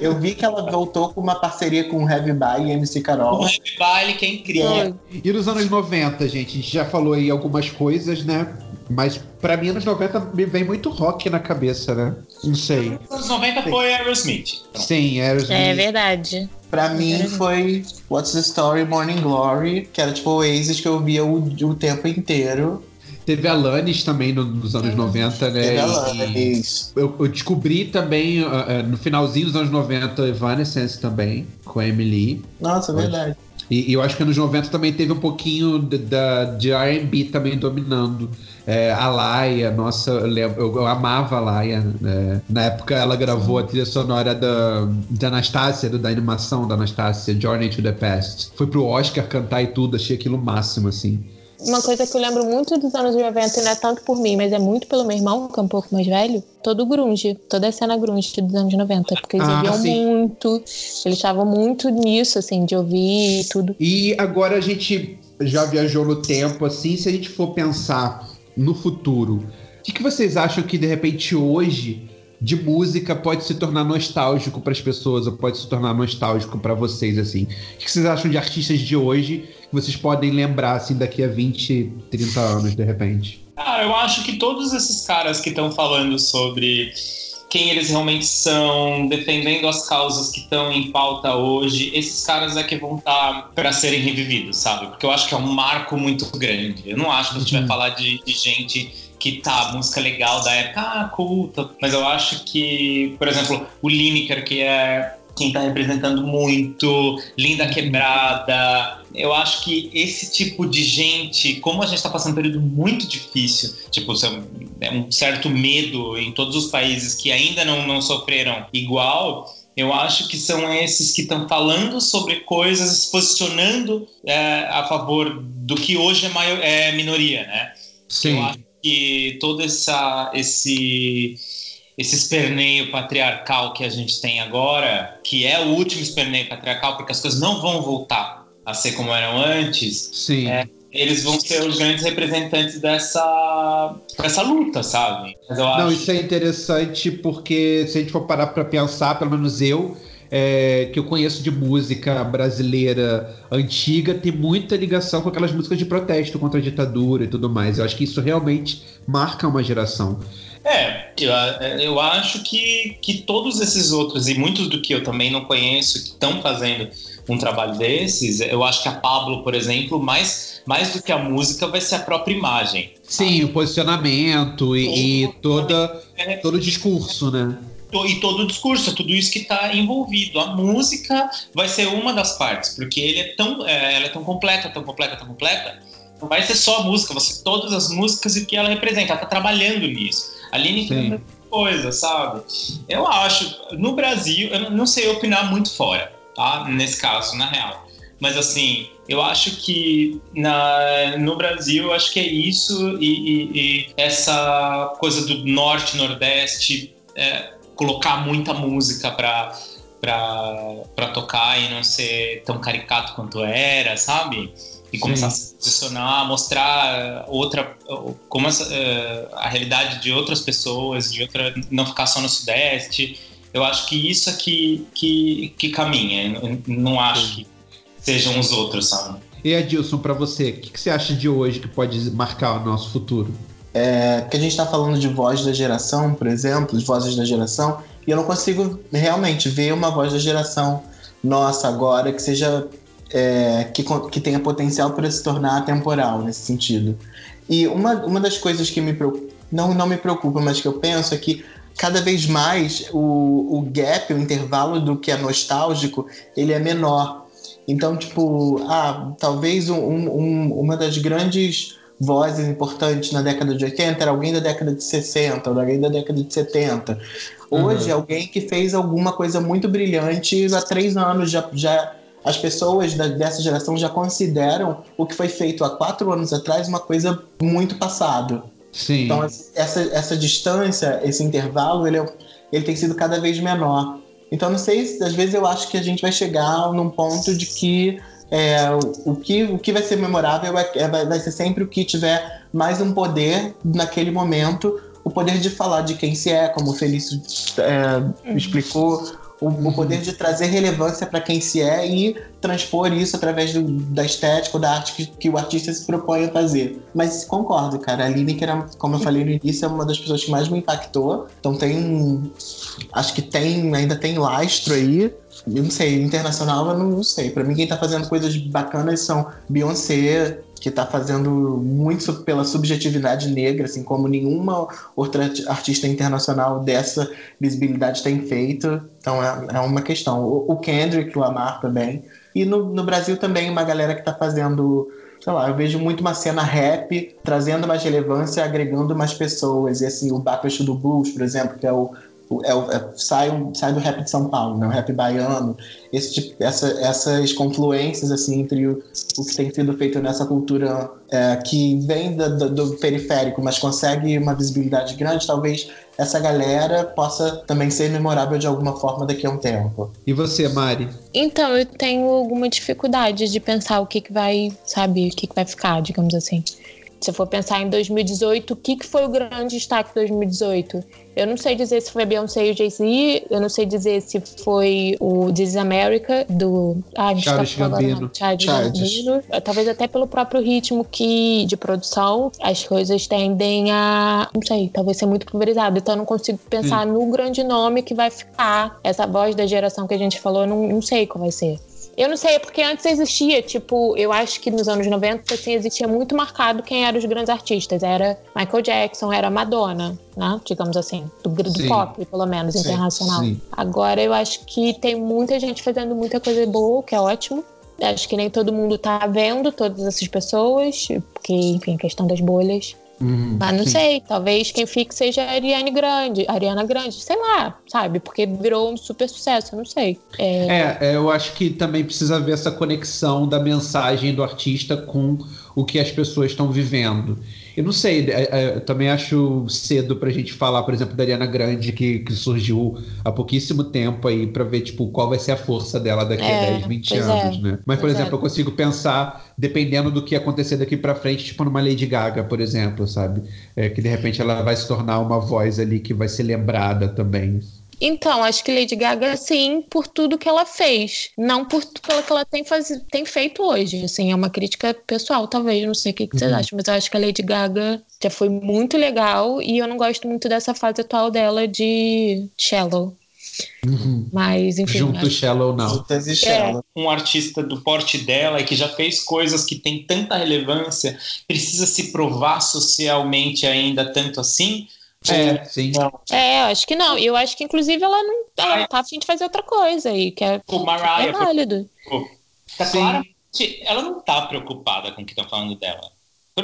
eu vi que ela voltou com uma parceria com o Heavy Baile e MC Carol. O Heavy Baile, que é incrível. E nos anos 90, gente, a gente já falou aí algumas coisas, né? Mas pra mim, anos 90 me vem muito rock na cabeça, né? Não sei. Anos 90 Sim. foi Aerosmith. Sim, Aerosmith. É verdade. Pra mim foi What's the Story, Morning Glory, que era tipo o Oasis que eu via o, o tempo inteiro. Teve Alanis também no, nos anos 90, né? Teve Alanis. Eu, eu, descobri também, uh, no finalzinho dos anos 90, Evanescence também, com a Emily. Nossa, é verdade. E, e, eu acho que nos 90 também teve um pouquinho de, de, de R&B também dominando. É, a Laia, nossa, eu, eu, eu amava a Laia. Né? Na época ela gravou a trilha sonora da, da Anastácia, da animação da Anastácia, Journey to the Past. Foi pro Oscar cantar e tudo, achei aquilo máximo, assim. Uma coisa que eu lembro muito dos anos 90, e não é tanto por mim, mas é muito pelo meu irmão, que é um pouco mais velho, todo grunge, toda a cena grunge dos anos 90, porque eles ah, ouviam sim. muito, eles estavam muito nisso, assim, de ouvir e tudo. E agora a gente já viajou no tempo, assim, se a gente for pensar no futuro, o que, que vocês acham que de repente hoje de música pode se tornar nostálgico para as pessoas ou pode se tornar nostálgico para vocês assim? O que vocês acham de artistas de hoje que vocês podem lembrar assim daqui a 20, 30 anos de repente? Ah, eu acho que todos esses caras que estão falando sobre quem eles realmente são, defendendo as causas que estão em pauta hoje, esses caras é que vão estar tá para serem revividos, sabe? Porque eu acho que é um marco muito grande. Eu não acho que a gente vai uhum. falar de, de gente que tá, música legal da época, ah, culta. Mas eu acho que, por exemplo, o Lineker, que é quem tá representando muito, Linda Quebrada. Eu acho que esse tipo de gente, como a gente tá passando um período muito difícil, tipo, é um certo medo em todos os países que ainda não, não sofreram igual, eu acho que são esses que estão falando sobre coisas, se posicionando é, a favor do que hoje é, maior, é minoria, né? Sim. Eu acho que todo essa, esse, esse esperneio patriarcal que a gente tem agora, que é o último esperneio patriarcal, porque as coisas não vão voltar a ser como eram antes, Sim. É, eles vão ser os grandes representantes dessa, dessa luta, sabe? não, isso é interessante porque se a gente for parar para pensar, pelo menos eu, é, que eu conheço de música brasileira antiga tem muita ligação com aquelas músicas de protesto contra a ditadura e tudo mais. Eu acho que isso realmente marca uma geração. É, eu, eu acho que, que todos esses outros, e muitos do que eu também não conheço, que estão fazendo um trabalho desses, eu acho que a Pablo, por exemplo, mais, mais do que a música, vai ser a própria imagem. Sim, o posicionamento e, e toda, é. todo o discurso, né? e todo o discurso, tudo isso que está envolvido. A música vai ser uma das partes, porque ele é tão, é, ela é tão completa, tão completa, tão completa. Não vai ser só a música, vai ser todas as músicas e o que ela representa. Ela está trabalhando nisso. Aline tem coisa, sabe? Eu acho, no Brasil, eu não sei opinar muito fora, tá? Nesse caso, na real. Mas assim, eu acho que na, no Brasil, acho que é isso e, e, e essa coisa do norte, nordeste, é, colocar muita música para para tocar e não ser tão caricato quanto era, sabe? E começar Sim. a se posicionar, mostrar outra como essa, uh, a realidade de outras pessoas, de outra não ficar só no sudeste. Eu acho que isso é que, que, que caminha. Eu não acho Sim. que sejam os outros, sabe? E Adilson, para você, o que, que você acha de hoje que pode marcar o nosso futuro? é, que a gente está falando de voz da geração, por exemplo, de vozes da geração, e eu não consigo realmente ver uma voz da geração nossa agora que seja é, que, que tenha potencial para se tornar temporal nesse sentido. E uma, uma das coisas que me não, não me preocupa, mas que eu penso é que cada vez mais o, o gap, o intervalo do que é nostálgico, ele é menor. Então, tipo, ah, talvez um, um, uma das grandes vozes importantes na década de 80 era alguém da década de 60, ou alguém da década de 70. Hoje, uhum. alguém que fez alguma coisa muito brilhante há três anos já, já as pessoas da, dessa geração já consideram o que foi feito há quatro anos atrás uma coisa muito passado. Sim. Então, essa, essa distância, esse intervalo, ele, é, ele tem sido cada vez menor. Então, não sei, às vezes eu acho que a gente vai chegar num ponto de que é, o, que, o que vai ser memorável é, é, vai ser sempre o que tiver mais um poder naquele momento, o poder de falar de quem se é, como o Felício é, explicou, o, o, poder de trazer relevância para quem se é e transpor isso através do, da estética ou da arte que, que, o artista se propõe a fazer. Mas concordo, cara. A Lineker, como eu falei no início, é uma das pessoas que mais me impactou. Então tem. Acho que tem, ainda tem lastro aí. Eu não sei, internacional eu não, não sei. Para mim, quem tá fazendo coisas bacanas são Beyoncé, que está fazendo muito pela subjetividade negra, assim como nenhuma outra artista internacional dessa visibilidade tem feito. Então é, é uma questão. O, o Kendrick Lamar também. E no, no Brasil também uma galera que está fazendo sei lá, eu vejo muito uma cena rap trazendo mais relevância, agregando mais pessoas. E assim, o Backstreet do Blues, por exemplo, que é o é, é, sai, sai do rap de São Paulo, né? o rap baiano, esse, tipo, essa, essas confluências assim entre o, o que tem sido feito nessa cultura é, que vem do, do, do, periférico, mas consegue uma visibilidade grande, talvez essa galera possa também ser memorável de alguma forma daqui a um tempo. E você, Mari? Então, eu tenho alguma dificuldade de pensar o que, que vai, sabe, o que, que vai ficar, digamos assim. Se for pensar em 2018, o que, que foi o grande destaque de 2018? Eu não sei dizer se foi a Beyoncé e o Jay-Z, eu não sei dizer se foi o This America, do. Ah, a gente Charles tá Gambino. Charles Gambino. Talvez até pelo próprio ritmo que, de produção, as coisas tendem a. Não sei, talvez ser muito pulverizado. Então eu não consigo pensar Sim. no grande nome que vai ficar. Essa voz da geração que a gente falou, eu não, não sei qual vai ser. Eu não sei, é porque antes existia, tipo, eu acho que nos anos 90, assim, existia muito marcado quem eram os grandes artistas. Era Michael Jackson, era Madonna, né? Digamos assim, do, do pop, pelo menos, sim, internacional. Sim. Agora eu acho que tem muita gente fazendo muita coisa boa, que é ótimo. Acho que nem todo mundo tá vendo todas essas pessoas, porque, enfim, questão das bolhas. Uhum, Mas não sim. sei, talvez quem fique seja a Ariane Grande, Ariana Grande, sei lá, sabe? Porque virou um super sucesso, eu não sei. É... é, é eu acho que também precisa ver essa conexão da mensagem do artista com o que as pessoas estão vivendo. Eu não sei, é, é, eu também acho cedo pra gente falar, por exemplo, da Ariana Grande, que, que surgiu há pouquíssimo tempo aí, pra ver, tipo, qual vai ser a força dela daqui é, a 10, 20 anos, é. né? Mas, por pois exemplo, é. eu consigo pensar, dependendo do que acontecer daqui pra frente, tipo numa Lady Gaga, por exemplo, sabe? É, que de repente ela vai se tornar uma voz ali que vai ser lembrada também. Então, acho que Lady Gaga, sim, por tudo que ela fez. Não por pelo que ela tem, faz, tem feito hoje. Assim, é uma crítica pessoal, talvez. Não sei o que, que uhum. vocês acham, mas eu acho que a Lady Gaga já foi muito legal. E eu não gosto muito dessa fase atual dela de Shallow. Uhum. Mas, enfim. Junto acho... Shallow não. É. Um artista do porte dela e que já fez coisas que têm tanta relevância, precisa se provar socialmente ainda tanto assim é, sim. É, acho que não. Eu acho que, inclusive, ela não ela tá afim de fazer outra coisa aí, que é, o Mariah, é válido. Tá claramente, ela não tá preocupada com o que estão falando dela.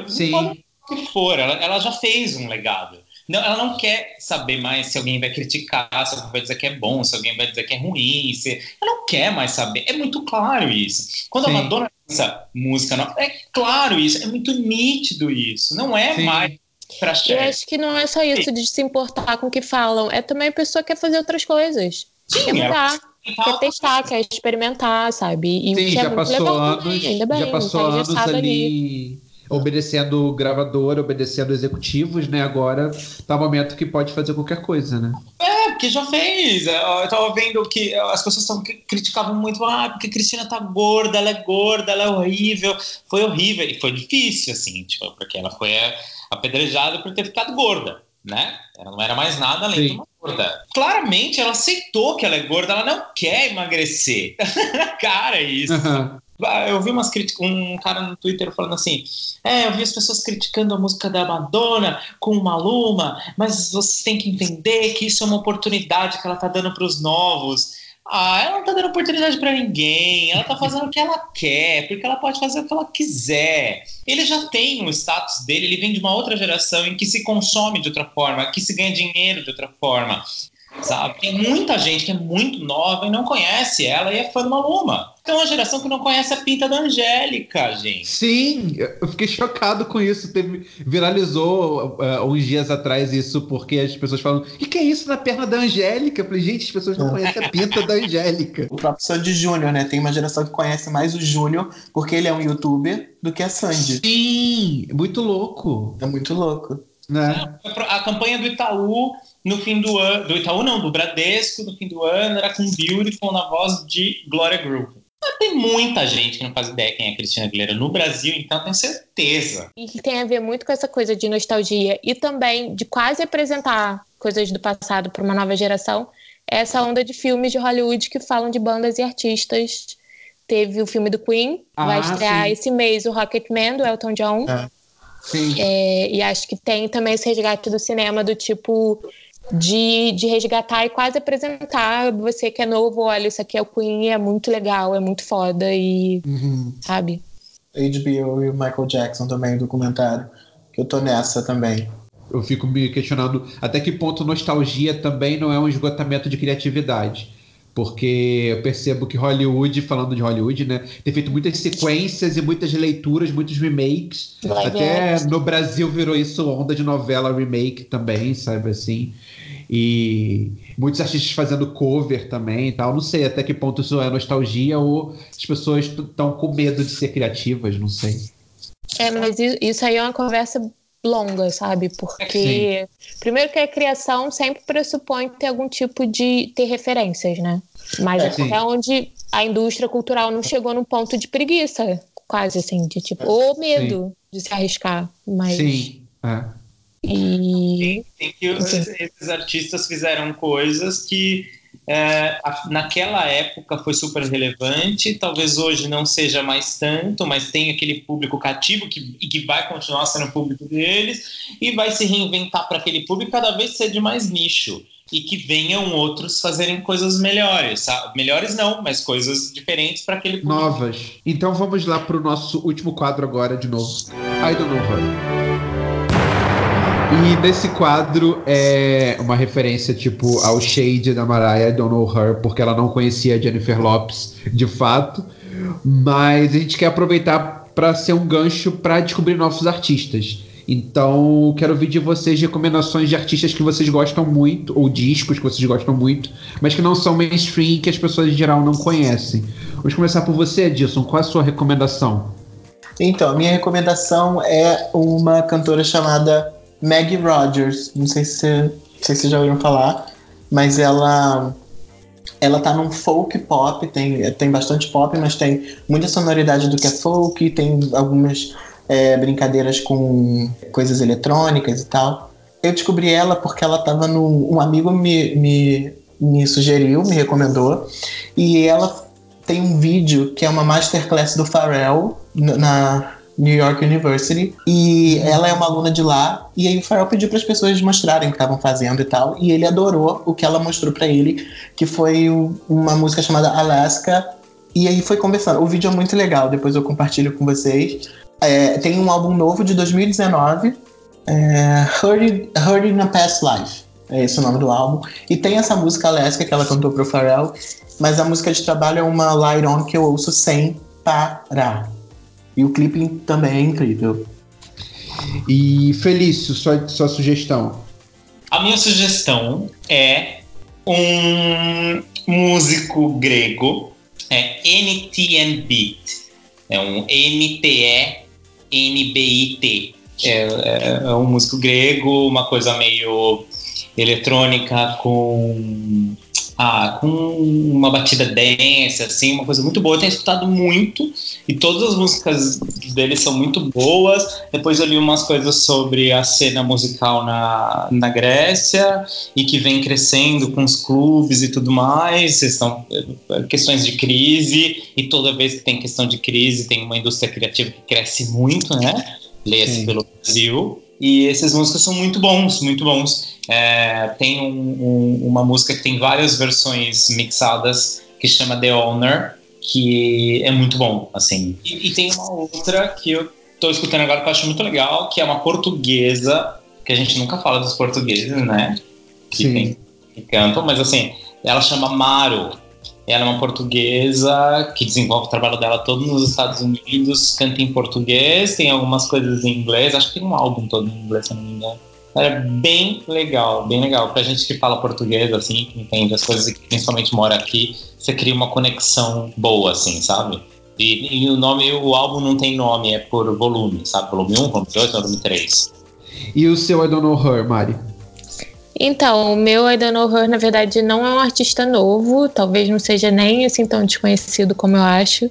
Sim. O que for, ela, ela já fez um legado. Não, ela não quer saber mais se alguém vai criticar, se alguém vai dizer que é bom, se alguém vai dizer que é ruim. Se... Ela não quer mais saber. É muito claro isso. Quando Sim. a Madonna lança música nova, é claro isso, é muito nítido isso. Não é Sim. mais pra Eu acho que não é só isso de se importar com o que falam, é também a pessoa quer fazer outras coisas. Sim, quer mudar, quer testar, quer experimentar, sabe? E Sim, já, é passou anos, ainda bem, já passou anos ali, ali obedecendo gravador, obedecendo executivos, né? Agora tá o momento que pode fazer qualquer coisa, né? É, porque já fez. Eu tava vendo que as pessoas tão, criticavam muito, ah, porque a Cristina tá gorda, ela é gorda, ela é horrível. Foi horrível. E foi difícil, assim, tipo, porque ela foi apedrejada por ter ficado gorda, né? Ela não era mais nada além Sim. de uma gorda. Claramente ela aceitou que ela é gorda, ela não quer emagrecer. Cara, isso. Uhum. Eu vi umas críticas, um cara no Twitter falando assim: É, eu vi as pessoas criticando a música da Madonna com uma Maluma, mas vocês têm que entender que isso é uma oportunidade que ela tá dando para os novos. Ah, ela não tá dando oportunidade para ninguém, ela tá fazendo o que ela quer, porque ela pode fazer o que ela quiser. Ele já tem o status dele, ele vem de uma outra geração em que se consome de outra forma, que se ganha dinheiro de outra forma sabe? Tem muita gente que é muito nova e não conhece ela e é fã do Maluma. Tem uma geração que não conhece a pinta da Angélica, gente. Sim, eu fiquei chocado com isso. Teve, viralizou uh, uns dias atrás isso, porque as pessoas falam: o que, que, é isso na perna da Angélica? Eu falei, gente, as pessoas não conhecem a pinta da Angélica. O próprio Sandy Júnior, né? Tem uma geração que conhece mais o Júnior, porque ele é um youtuber, do que a Sandy. Sim, muito louco. É muito louco. Né? A campanha do Itaú no fim do ano, do Itaú não, do Bradesco, no fim do ano, era com Beautiful na voz de Gloria Groove. Tem muita gente que não faz ideia quem é Cristina Aguilera no Brasil, então tenho certeza. E que tem a ver muito com essa coisa de nostalgia e também de quase apresentar coisas do passado para uma nova geração. Essa onda de filmes de Hollywood que falam de bandas e artistas teve o filme do Queen, Ah, vai estrear sim. esse mês o Rocketman, do Elton John. É. Sim. É, e acho que tem também esse resgate do cinema do tipo de, de resgatar e quase apresentar você que é novo, olha, isso aqui é o Queen, é muito legal, é muito foda e Uhum. sabe? HBO e o Michael Jackson também, o documentário. Que eu tô nessa também. Eu fico me questionando até que ponto nostalgia também não é um esgotamento de criatividade. Porque eu percebo que Hollywood, falando de Hollywood, né, tem feito muitas sequências e muitas leituras, muitos remakes. Até no Brasil virou isso onda de novela remake também, sabe assim? E muitos artistas fazendo cover também e tal. Não sei até que ponto isso é nostalgia ou as pessoas estão com medo de ser criativas, não sei. É, mas isso aí é uma conversa longa, sabe? Porque primeiro que a criação sempre pressupõe ter algum tipo de ter referências, né? Mas É, sim. até onde a indústria cultural não chegou num ponto de preguiça, quase assim, de tipo, ou medo de se arriscar, mas Sim. É. e Tem que esses, esses artistas fizeram coisas que é, a- naquela época foi super relevante, talvez hoje não seja mais tanto, mas tem aquele público cativo que, e que vai continuar sendo o público deles e vai se reinventar para aquele público cada vez ser de mais nicho e que venham outros fazerem coisas melhores, sabe? melhores não, mas coisas diferentes para aquele público. Novas. Então vamos lá pro nosso último quadro agora de novo. I don't know her. E nesse quadro é uma referência tipo ao Shade da Mariah don't know her, porque ela não conhecia a Jennifer Lopes de fato, mas a gente quer aproveitar para ser um gancho para descobrir novos artistas. Então, quero ouvir de vocês recomendações de artistas que vocês gostam muito, ou discos que vocês gostam muito, mas que não são mainstream e que as pessoas em geral não conhecem. Vamos começar por você, Edilson. Qual é a sua recomendação? Então, a minha recomendação é uma cantora chamada Maggie Rogers. Não sei se, não sei se vocês já ouviram falar, mas ela ela tá num folk pop, tem, tem bastante pop, mas tem muita sonoridade do que é folk, tem algumas é, brincadeiras com coisas eletrônicas e tal. Eu descobri ela porque ela tava no. Um amigo me, me, me sugeriu, me recomendou, e ela tem um vídeo que é uma masterclass do Pharrell na New York University. E ela é uma aluna de lá. E aí o Pharrell pediu para as pessoas mostrarem o que estavam fazendo e tal. E ele adorou o que ela mostrou para ele que foi uma música chamada Alaska. E aí foi conversando. O vídeo é muito legal depois eu compartilho com vocês. É, tem um álbum novo de 2019 é, Heard, Heard in a Past Life. É esse o nome do álbum. E tem essa música Alaska que ela cantou pro Pharrell mas a música de trabalho é uma Light On que eu ouço sem parar. E o clipe também é incrível. E Felício, sua, sua sugestão. A minha sugestão é um músico grego, é NTN Beat. É um M-T-E-N-B-I-T. É, é, é um músico grego, uma coisa meio eletrônica com ah, com uma batida dance, assim, uma coisa muito boa. Eu tenho escutado muito e todas as músicas dele são muito boas. Depois eu li umas coisas sobre a cena musical na, na Grécia e que vem crescendo com os clubes e tudo mais. São eh, questões de crise e toda vez que tem questão de crise tem uma indústria criativa que cresce muito, né? Leia-se pelo Brasil. E esses músicos são muito bons, muito bons. É, tem um- um- uma música que tem várias versões mixadas que chama The Owner, que é muito bom, assim. E, e tem uma outra que eu tô escutando agora que eu acho muito legal, que é uma portuguesa, que a gente nunca fala dos portugueses, né? Que, Sim. tem, que cantam, mas assim, ela chama Maro. Ela é uma portuguesa que desenvolve o trabalho dela todo nos Estados Unidos, canta em português, tem algumas coisas em inglês, acho que tem um álbum todo em inglês, se não me engano. É bem legal, bem legal. Pra gente que fala português, assim, que entende as coisas e que principalmente mora aqui, você cria uma conexão boa, assim, sabe? E, e o nome, o álbum não tem nome, é por volume, sabe? Volume 1, volume 2, volume 3. E o seu I Don't Know Her, Mari? Então, o meu Know Her, na verdade, não é um artista novo, talvez não seja nem assim tão desconhecido como eu acho,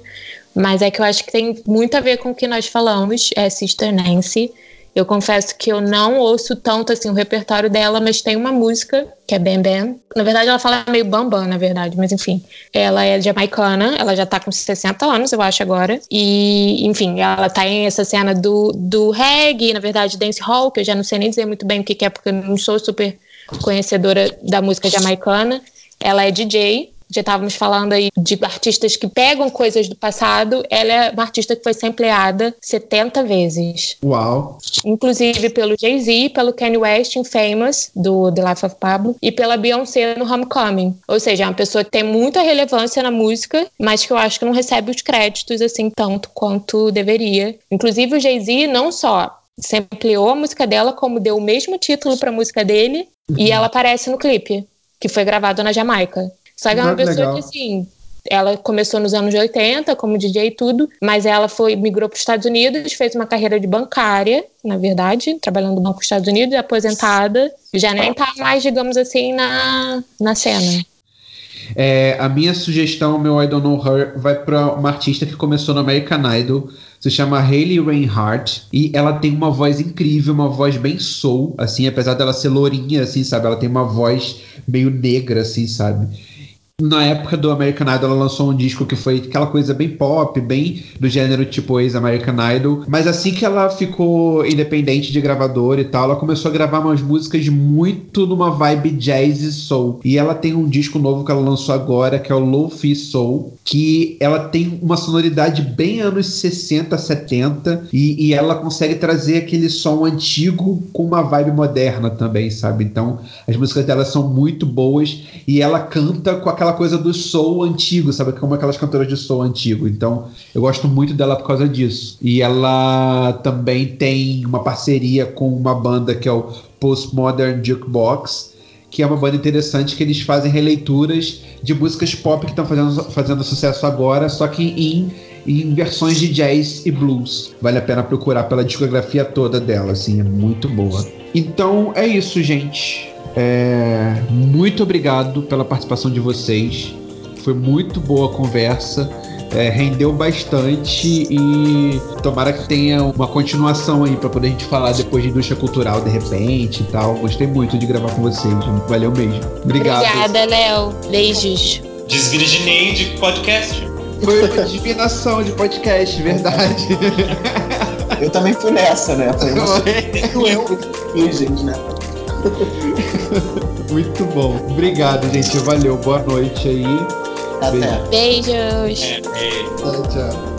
mas é que eu acho que tem muito a ver com o que nós falamos, é Sister Nancy, Eu confesso que eu não ouço tanto assim o repertório dela, mas tem uma música que é Bam Bam. Na verdade, ela fala meio Bambam, na verdade, mas enfim. Ela é jamaicana, ela já tá com 60 anos, eu acho, agora. E, enfim, ela tá em essa cena do, do reggae, na verdade, dance hall, que eu já não sei nem dizer muito bem o que é, porque eu não sou super conhecedora da música jamaicana. Ela é DJ, já estávamos falando aí de artistas que pegam coisas do passado. Ela é uma artista que foi sampleada 70 vezes. Uau! Inclusive pelo Jay-Z, pelo Kanye West em Famous, do The Life of Pablo, e pela Beyoncé no Homecoming. Ou seja, é uma pessoa que tem muita relevância na música, mas que eu acho que não recebe os créditos assim tanto quanto deveria. Inclusive o Jay-Z não só sampleou a música dela, como deu o mesmo título para a música dele, uhum. e ela aparece no clipe, que foi gravado na Jamaica. Só que é uma pessoa legal. que, assim, ela começou nos anos 80 como DJ e tudo, mas ela foi migrou para os Estados Unidos, fez uma carreira de bancária, na verdade, trabalhando no Banco dos Estados Unidos, aposentada, já nem tá mais, digamos assim, na, na cena. É, a minha sugestão, meu I Don't Know Her, vai para uma artista que começou no American Idol, se chama Hayley Reinhardt e ela tem uma voz incrível, uma voz bem soul, assim, apesar dela ser lourinha, assim, sabe? Ela tem uma voz meio negra, assim, sabe? Na época do American Idol, ela lançou um disco que foi aquela coisa bem pop, bem do gênero tipo ex-American Idol. Mas assim que ela ficou independente de gravador e tal, ela começou a gravar umas músicas muito numa vibe jazz e soul. E ela tem um disco novo que ela lançou agora, que é o Lo-Fi Soul, que ela tem uma sonoridade bem anos 60, 70, e, e ela consegue trazer aquele som antigo com uma vibe moderna também, sabe? Então, as músicas dela são muito boas e ela canta com aquela aquela coisa do soul antigo, sabe? Como aquelas cantoras de soul antigo. Então, eu gosto muito dela por causa disso. E ela também tem uma parceria com uma banda que é o Postmodern Jukebox, que é uma banda interessante que eles fazem releituras de músicas pop que estão fazendo, fazendo sucesso agora, só que em, em versões de jazz e blues. Vale a pena procurar pela discografia toda dela, assim, é muito boa. Então é isso, gente. É, muito obrigado pela participação de vocês. Foi muito boa a conversa. É, rendeu bastante e tomara que tenha uma continuação aí para poder a gente falar depois de indústria cultural de repente e tal. Gostei muito de gravar com vocês. Valeu mesmo. Obrigado. Obrigada, Léo. Beijos. Desvirginei de podcast. Foi uma divinação de podcast, verdade. Eu também fui nessa, né? Foi eu, virgens, né? Muito bom. Obrigado, gente. Valeu. Boa noite aí. Até. Beijos. É, é. Tchau, tchau.